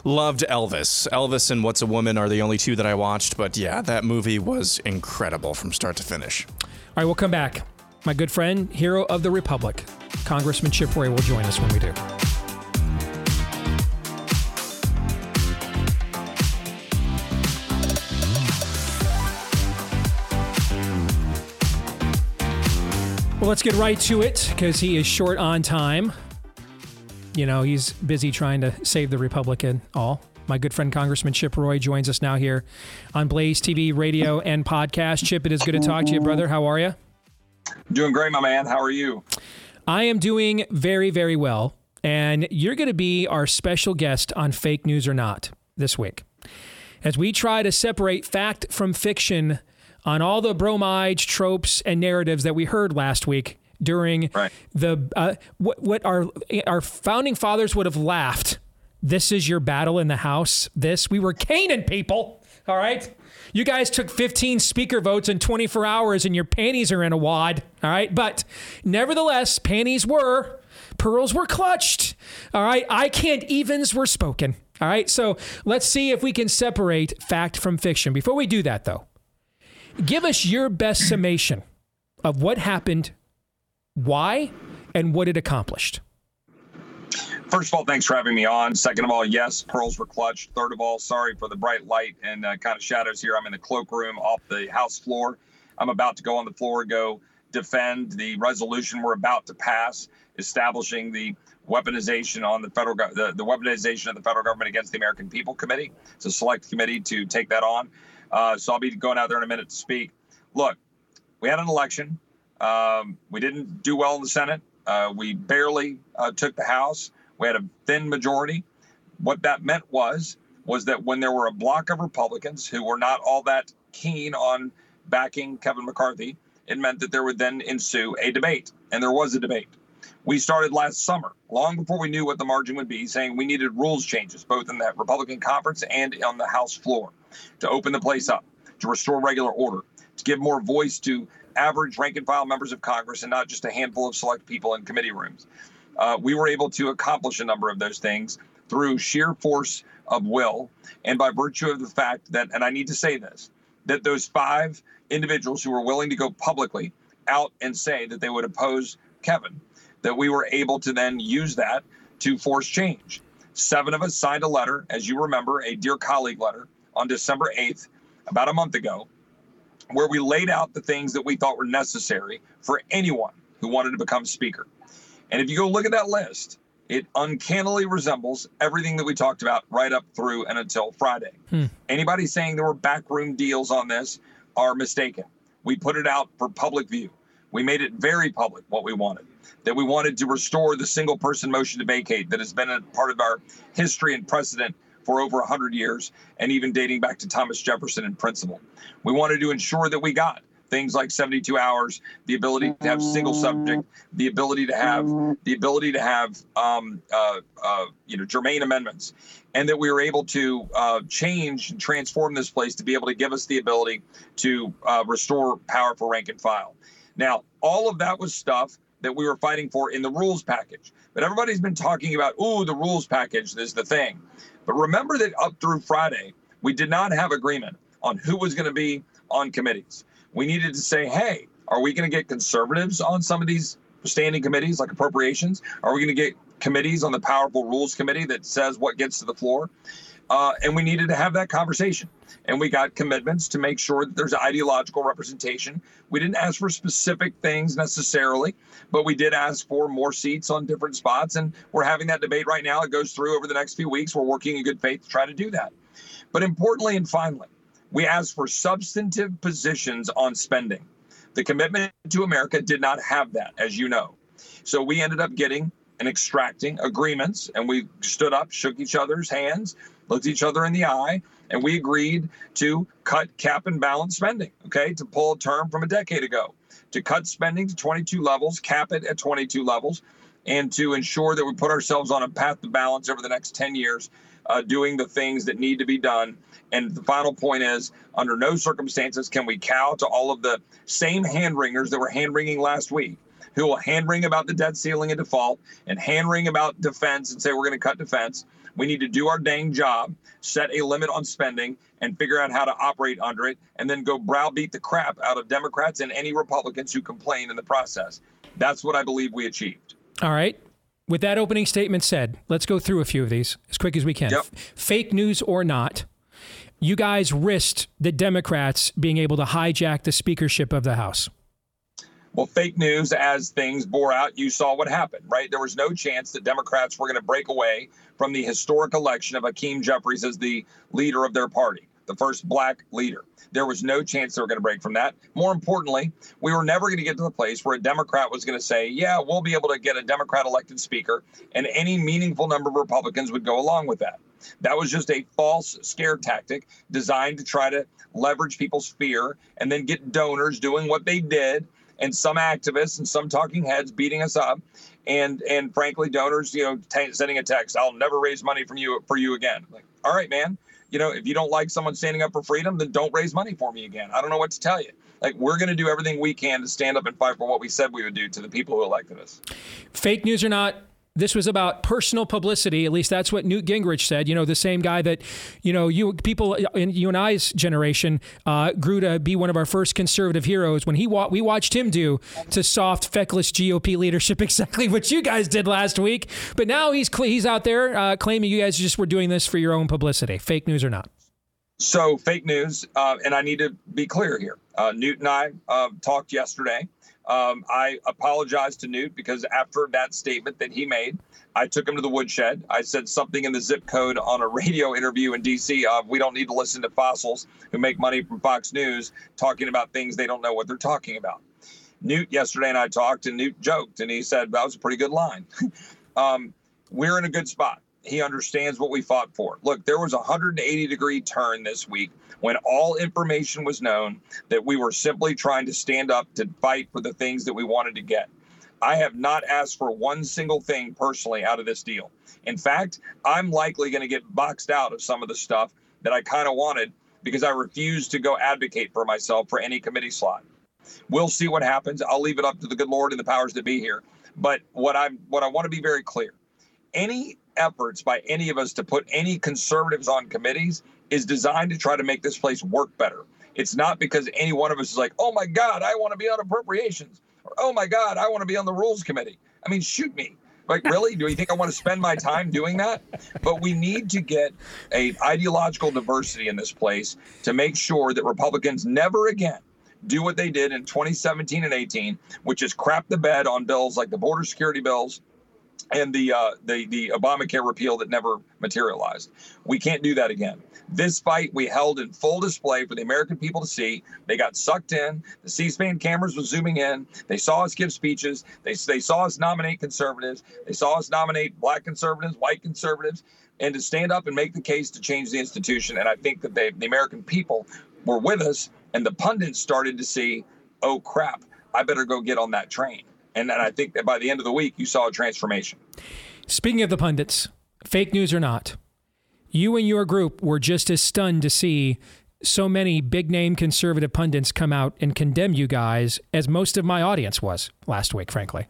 Loved Elvis. Elvis and What's a Woman are the only two that I watched, but yeah, that movie was incredible from start to finish. All right, we'll come back. My good friend, hero of the Republic, Congressman Chip Roy, will join us when we do. Well, let's get right to it because he is short on time. You know, he's busy trying to save the Republic and all. My good friend Congressman Chip Roy joins us now here on Blaze TV, radio, and podcast. Chip, it is good to talk to you, brother. How are you? Doing great, my man. How are you? I am doing very, very well. And you're going to be our special guest on Fake News or Not this week. As we try to separate fact from fiction on all the bromides, tropes, and narratives that we heard last week during the uh, what, what our our founding fathers would have laughed. This is your battle in the House. This we were Canaan people. All right. You guys took 15 speaker votes in 24 hours and your panties are in a wad. All right. But nevertheless, panties were, pearls were clutched. All right. I can't evens were spoken. All right. So let's see if we can separate fact from fiction. Before we do that, though, give us your best summation of what happened, why, and what it accomplished. First of all, thanks for having me on. Second of all, yes, pearls were clutched. Third of all, sorry for the bright light and uh, kind of shadows here. I'm in the cloakroom off the House floor. I'm about to go on the floor, go defend the resolution we're about to pass, establishing the weaponization on the federal gov- the, the weaponization of the federal government against the American People Committee. It's a select committee to take that on. Uh, so I'll be going out there in a minute to speak. Look, we had an election. Um, we didn't do well in the Senate. Uh, we barely uh, took the House. We had a thin majority. What that meant was was that when there were a block of Republicans who were not all that keen on backing Kevin McCarthy it meant that there would then ensue a debate. And there was a debate. We started last summer, long before we knew what the margin would be, saying we needed rules changes, both in that Republican conference and on the House floor, to open the place up, to restore regular order, to give more voice to average rank and file members of Congress and not just a handful of select people in committee rooms. Uh, we were able to accomplish a number of those things through sheer force of will and by virtue of the fact that, and I need to say this, that those five individuals who were willing to go publicly out and say that they would oppose Kevin, that we were able to then use that to force change. Seven of us signed a letter, as you remember, a dear colleague letter on December 8th, about a month ago, where we laid out the things that we thought were necessary for anyone who wanted to become speaker. And if you go look at that list, it uncannily resembles everything that we talked about right up through and until Friday. Hmm. Anybody saying there were backroom deals on this are mistaken. We put it out for public view. We made it very public what we wanted. That we wanted to restore the single person motion to vacate that has been a part of our history and precedent for over 100 years and even dating back to Thomas Jefferson in principle. We wanted to ensure that we got things like 72 hours, the ability to have single subject, the ability to have the ability to have um, uh, uh, you know germane amendments, and that we were able to uh, change and transform this place to be able to give us the ability to uh, restore power for rank and file. Now, all of that was stuff that we were fighting for in the rules package. But everybody's been talking about, oh, the rules package is the thing. But remember that up through Friday, we did not have agreement on who was going to be on committees we needed to say, hey, are we going to get conservatives on some of these standing committees like appropriations? Are we going to get committees on the powerful rules committee that says what gets to the floor? Uh, and we needed to have that conversation. And we got commitments to make sure that there's ideological representation. We didn't ask for specific things necessarily, but we did ask for more seats on different spots. And we're having that debate right now. It goes through over the next few weeks. We're working in good faith to try to do that. But importantly and finally, we asked for substantive positions on spending. The commitment to America did not have that, as you know. So we ended up getting and extracting agreements, and we stood up, shook each other's hands, looked each other in the eye, and we agreed to cut cap and balance spending, okay, to pull a term from a decade ago, to cut spending to 22 levels, cap it at 22 levels, and to ensure that we put ourselves on a path to balance over the next 10 years, uh, doing the things that need to be done and the final point is under no circumstances can we cow to all of the same hand wringers that were hand wringing last week who will hand wring about the debt ceiling and default and hand wring about defense and say we're going to cut defense. We need to do our dang job, set a limit on spending, and figure out how to operate under it, and then go browbeat the crap out of Democrats and any Republicans who complain in the process. That's what I believe we achieved. All right. With that opening statement said, let's go through a few of these as quick as we can. Yep. Fake news or not, you guys risked the Democrats being able to hijack the speakership of the House. Well, fake news, as things bore out, you saw what happened, right? There was no chance that Democrats were going to break away from the historic election of Hakeem Jeffries as the leader of their party, the first black leader. There was no chance they were going to break from that. More importantly, we were never going to get to the place where a Democrat was going to say, yeah, we'll be able to get a Democrat elected speaker, and any meaningful number of Republicans would go along with that. That was just a false scare tactic designed to try to leverage people's fear and then get donors doing what they did and some activists and some talking heads beating us up and and frankly donors you know t- sending a text i'll never raise money from you for you again like all right man you know if you don't like someone standing up for freedom then don't raise money for me again. I don't know what to tell you. Like we're going to do everything we can to stand up and fight for what we said we would do to the people who elected us. Fake news or not this was about personal publicity. At least that's what Newt Gingrich said. You know, the same guy that, you know, you people in you and I's generation uh, grew to be one of our first conservative heroes when he wa- we watched him do to soft, feckless GOP leadership exactly what you guys did last week. But now he's cl- he's out there uh, claiming you guys just were doing this for your own publicity. Fake news or not? So fake news, uh, and I need to be clear here. Uh, Newt and I uh, talked yesterday. Um, I apologized to Newt because after that statement that he made, I took him to the woodshed. I said something in the zip code on a radio interview in D.C. of we don't need to listen to fossils who make money from Fox News talking about things they don't know what they're talking about. Newt yesterday and I talked, and Newt joked, and he said that was a pretty good line. um, we're in a good spot. He understands what we fought for. Look, there was a 180 degree turn this week when all information was known that we were simply trying to stand up to fight for the things that we wanted to get. I have not asked for one single thing personally out of this deal. In fact, I'm likely going to get boxed out of some of the stuff that I kind of wanted because I refused to go advocate for myself for any committee slot. We'll see what happens. I'll leave it up to the good Lord and the powers that be here. But what I'm what I want to be very clear, any efforts by any of us to put any conservatives on committees is designed to try to make this place work better. It's not because any one of us is like, oh my God, I want to be on appropriations, or oh my God, I want to be on the rules committee. I mean, shoot me. Like, really? Do you think I want to spend my time doing that? But we need to get a ideological diversity in this place to make sure that Republicans never again do what they did in 2017 and 18, which is crap the bed on bills like the border security bills and the uh, the the Obamacare repeal that never materialized. We can't do that again. This fight we held in full display for the American people to see. They got sucked in. The C-SPAN cameras were zooming in. They saw us give speeches. They they saw us nominate conservatives. They saw us nominate black conservatives, white conservatives, and to stand up and make the case to change the institution. And I think that they, the American people were with us, and the pundits started to see, oh crap, I better go get on that train. And, and I think that by the end of the week, you saw a transformation. Speaking of the pundits, fake news or not, you and your group were just as stunned to see so many big name conservative pundits come out and condemn you guys as most of my audience was last week, frankly.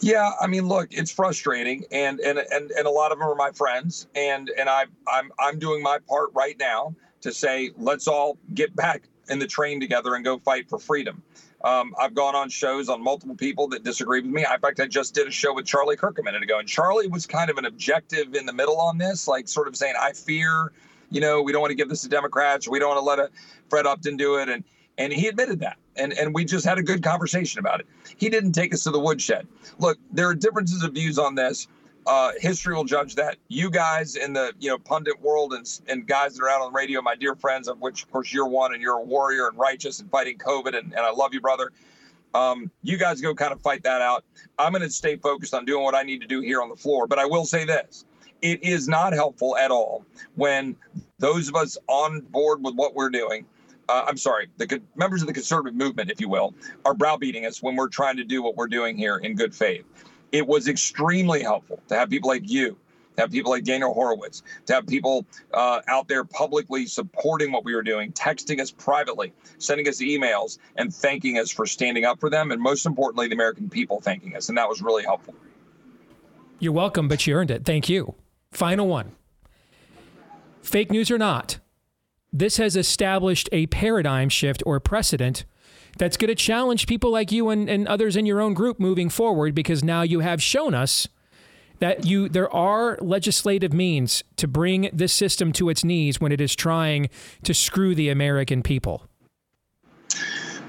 Yeah, I mean, look, it's frustrating, and and and, and a lot of them are my friends, and and I I'm I'm doing my part right now to say let's all get back in the train together and go fight for freedom. Um, I've gone on shows on multiple people that disagree with me. In fact, I just did a show with Charlie Kirk a minute ago, and Charlie was kind of an objective in the middle on this, like sort of saying, "I fear, you know, we don't want to give this to Democrats, we don't want to let a Fred Upton do it," and and he admitted that, and and we just had a good conversation about it. He didn't take us to the woodshed. Look, there are differences of views on this. Uh, history will judge that. You guys in the you know pundit world and and guys that are out on the radio, my dear friends, of which of course you're one, and you're a warrior and righteous and fighting COVID, and, and I love you, brother. Um, you guys go kind of fight that out. I'm going to stay focused on doing what I need to do here on the floor. But I will say this: it is not helpful at all when those of us on board with what we're doing. Uh, I'm sorry, the members of the conservative movement, if you will, are browbeating us when we're trying to do what we're doing here in good faith it was extremely helpful to have people like you, to have people like Daniel Horowitz, to have people uh, out there publicly supporting what we were doing, texting us privately, sending us emails, and thanking us for standing up for them. And most importantly, the American people thanking us. And that was really helpful. You're welcome, but you earned it. Thank you. Final one. Fake news or not, this has established a paradigm shift or precedent that's going to challenge people like you and, and others in your own group moving forward because now you have shown us that you there are legislative means to bring this system to its knees when it is trying to screw the American people.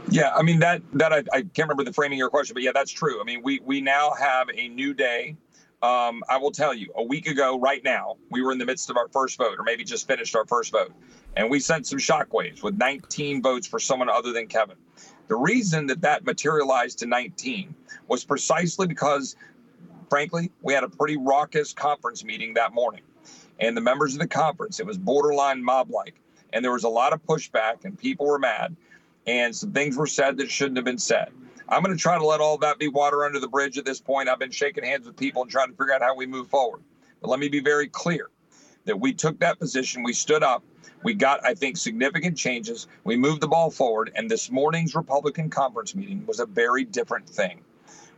Yeah, I mean that that I, I can't remember the framing of your question, but yeah, that's true. I mean, we we now have a new day. Um, I will tell you, a week ago, right now, we were in the midst of our first vote, or maybe just finished our first vote, and we sent some shockwaves with 19 votes for someone other than Kevin. The reason that that materialized to 19 was precisely because, frankly, we had a pretty raucous conference meeting that morning. And the members of the conference, it was borderline mob like. And there was a lot of pushback, and people were mad. And some things were said that shouldn't have been said. I'm going to try to let all that be water under the bridge at this point. I've been shaking hands with people and trying to figure out how we move forward. But let me be very clear that we took that position, we stood up, we got, I think, significant changes. We moved the ball forward, and this morning's Republican conference meeting was a very different thing.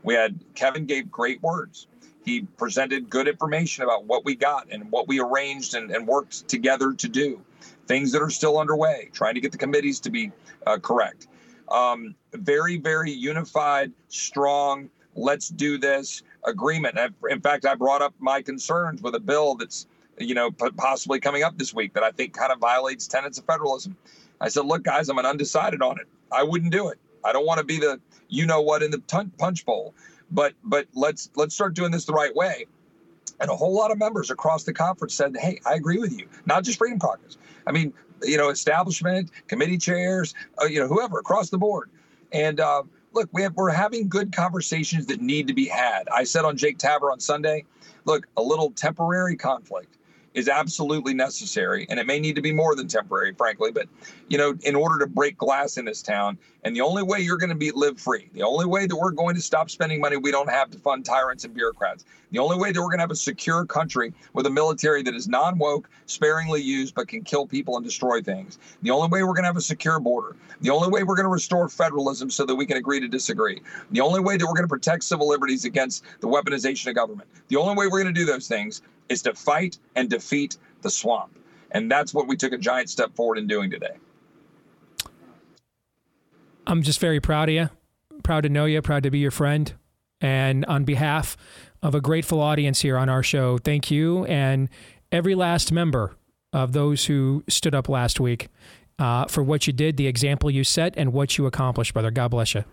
We had Kevin gave great words. He presented good information about what we got and what we arranged and, and worked together to do. Things that are still underway, trying to get the committees to be uh, correct. Um, very, very unified, strong, let's do this agreement. In fact, I brought up my concerns with a bill that's you know, possibly coming up this week that I think kind of violates tenets of federalism. I said, look, guys, I'm an undecided on it. I wouldn't do it. I don't want to be the you know what in the punch bowl, but but let's let's start doing this the right way. And a whole lot of members across the conference said, hey, I agree with you. Not just Freedom Caucus. I mean, you know, establishment, committee chairs, uh, you know, whoever across the board. And uh, look, we have, we're having good conversations that need to be had. I said on Jake Tapper on Sunday, look, a little temporary conflict is absolutely necessary and it may need to be more than temporary frankly but you know in order to break glass in this town and the only way you're going to be live free the only way that we're going to stop spending money we don't have to fund tyrants and bureaucrats the only way that we're going to have a secure country with a military that is non-woke sparingly used but can kill people and destroy things the only way we're going to have a secure border the only way we're going to restore federalism so that we can agree to disagree the only way that we're going to protect civil liberties against the weaponization of government the only way we're going to do those things is to fight and defeat the swamp. And that's what we took a giant step forward in doing today. I'm just very proud of you. Proud to know you, proud to be your friend. And on behalf of a grateful audience here on our show, thank you and every last member of those who stood up last week uh, for what you did, the example you set, and what you accomplished, brother. God bless you.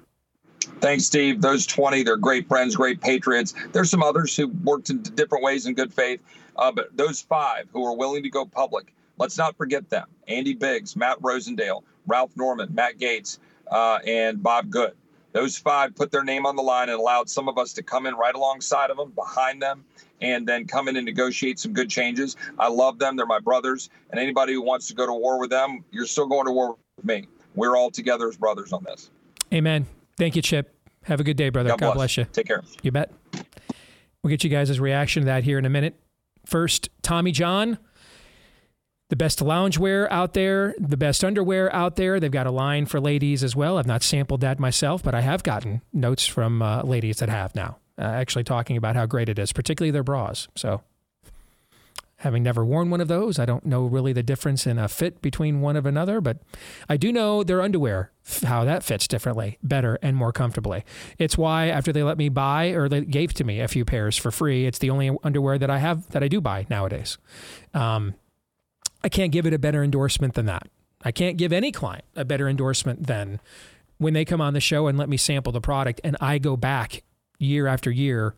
Thanks, Steve. Those 20, they're great friends, great patriots. There's some others who worked in different ways in good faith, uh, but those five who are willing to go public, let's not forget them. Andy Biggs, Matt Rosendale, Ralph Norman, Matt Gaetz, uh, and Bob Good. Those five put their name on the line and allowed some of us to come in right alongside of them, behind them, and then come in and negotiate some good changes. I love them. They're my brothers. And anybody who wants to go to war with them, you're still going to war with me. We're all together as brothers on this. Amen. Thank you, Chip. Have a good day, brother. God, God bless. bless you. Take care. You bet. We'll get you guys' reaction to that here in a minute. First, Tommy John, the best loungewear out there, the best underwear out there. They've got a line for ladies as well. I've not sampled that myself, but I have gotten notes from uh, ladies that have now, uh, actually talking about how great it is, particularly their bras. So, having never worn one of those, I don't know really the difference in a fit between one of another, but I do know their underwear, how that fits differently, better, and more comfortably. It's why after they let me buy or they gave to me a few pairs for free, it's the only underwear that I have that I do buy nowadays. Um, I can't give it a better endorsement than that. I can't give any client a better endorsement than when they come on the show and let me sample the product and I go back year after year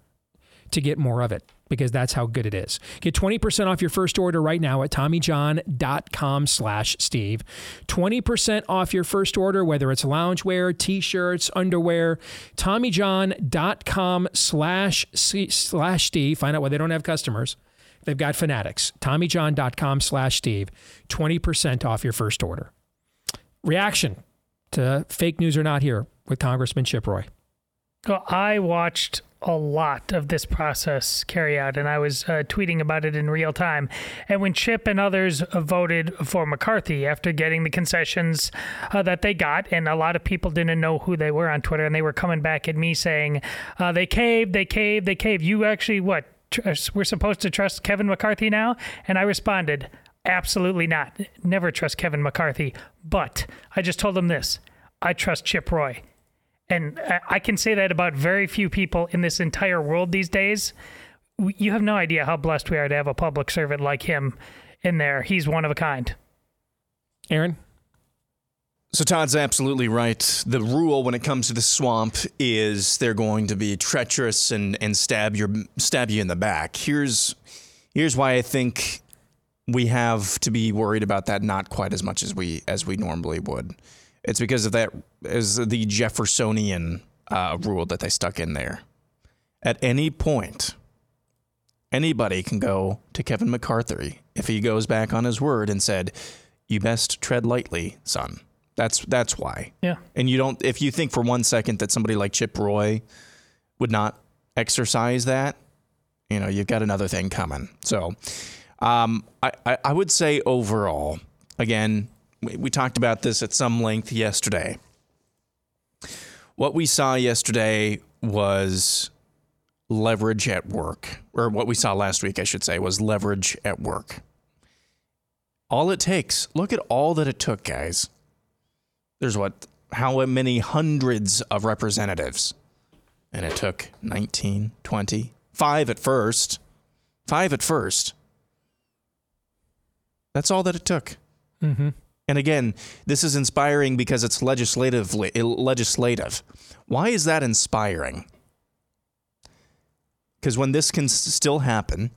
to get more of it because that's how good it is. Get 20% off your first order right now at TommyJohn.com slash Steve. 20% off your first order, whether it's loungewear, t-shirts, underwear, TommyJohn.com slash Steve. Find out why they don't have customers. They've got fanatics. TommyJohn.com slash Steve. 20% off your first order. Reaction to fake news or not here with Congressman Chip Roy. Well, I watched a lot of this process carry out, and I was uh, tweeting about it in real time. And when Chip and others voted for McCarthy after getting the concessions uh, that they got, and a lot of people didn't know who they were on Twitter, and they were coming back at me saying, uh, "They caved, they caved, they caved." You actually what? We're supposed to trust Kevin McCarthy now? And I responded, "Absolutely not. Never trust Kevin McCarthy." But I just told them this: I trust Chip Roy. And I can say that about very few people in this entire world these days. You have no idea how blessed we are to have a public servant like him in there. He's one of a kind. Aaron? So Todd's absolutely right. The rule when it comes to the swamp is they're going to be treacherous and, and stab your stab you in the back. Here's here's why I think we have to be worried about that not quite as much as we as we normally would. It's because of that is the Jeffersonian uh, rule that they stuck in there. At any point, anybody can go to Kevin McCarthy if he goes back on his word and said, "You best tread lightly, son." That's that's why. Yeah. And you don't if you think for one second that somebody like Chip Roy would not exercise that, you know, you've got another thing coming. So, um, I, I, I would say overall, again, we, we talked about this at some length yesterday. What we saw yesterday was leverage at work, or what we saw last week, I should say, was leverage at work. All it takes, look at all that it took, guys. There's what, how many hundreds of representatives? And it took 19, 20, five at first. Five at first. That's all that it took. Mm-hmm. And again, this is inspiring because it's legislatively legislative. Why is that inspiring? Because when this can still happen,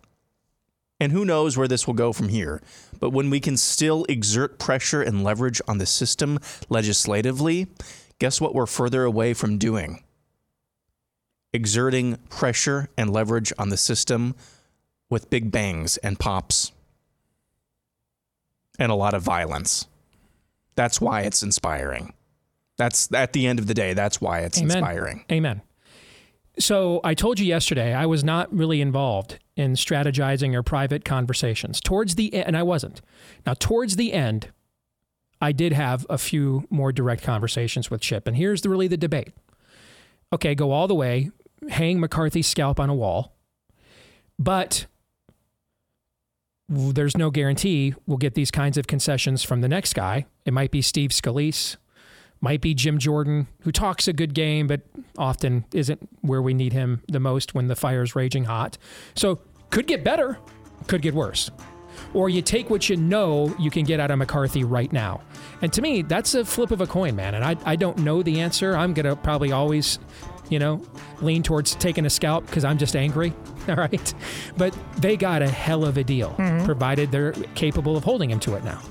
and who knows where this will go from here, but when we can still exert pressure and leverage on the system legislatively, guess what we're further away from doing? Exerting pressure and leverage on the system with big bangs and pops and a lot of violence. That's why it's inspiring. That's at the end of the day, that's why it's Amen. inspiring. Amen. So I told you yesterday I was not really involved in strategizing or private conversations. Towards the end, and I wasn't. Now, towards the end, I did have a few more direct conversations with Chip. And here's the, really the debate. Okay, go all the way, hang McCarthy's scalp on a wall, but there's no guarantee we'll get these kinds of concessions from the next guy. It might be Steve Scalise, might be Jim Jordan, who talks a good game, but often isn't where we need him the most when the fire's raging hot. So could get better, could get worse. Or you take what you know you can get out of McCarthy right now. And to me, that's a flip of a coin, man. And I, I don't know the answer. I'm going to probably always, you know, lean towards taking a scalp because I'm just angry. All right. But they got a hell of a deal, mm-hmm. provided they're capable of holding him to it now.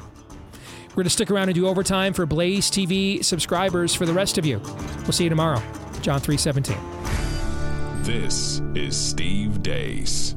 We're going to stick around and do overtime for Blaze TV subscribers for the rest of you. We'll see you tomorrow. John 317. This is Steve Deace.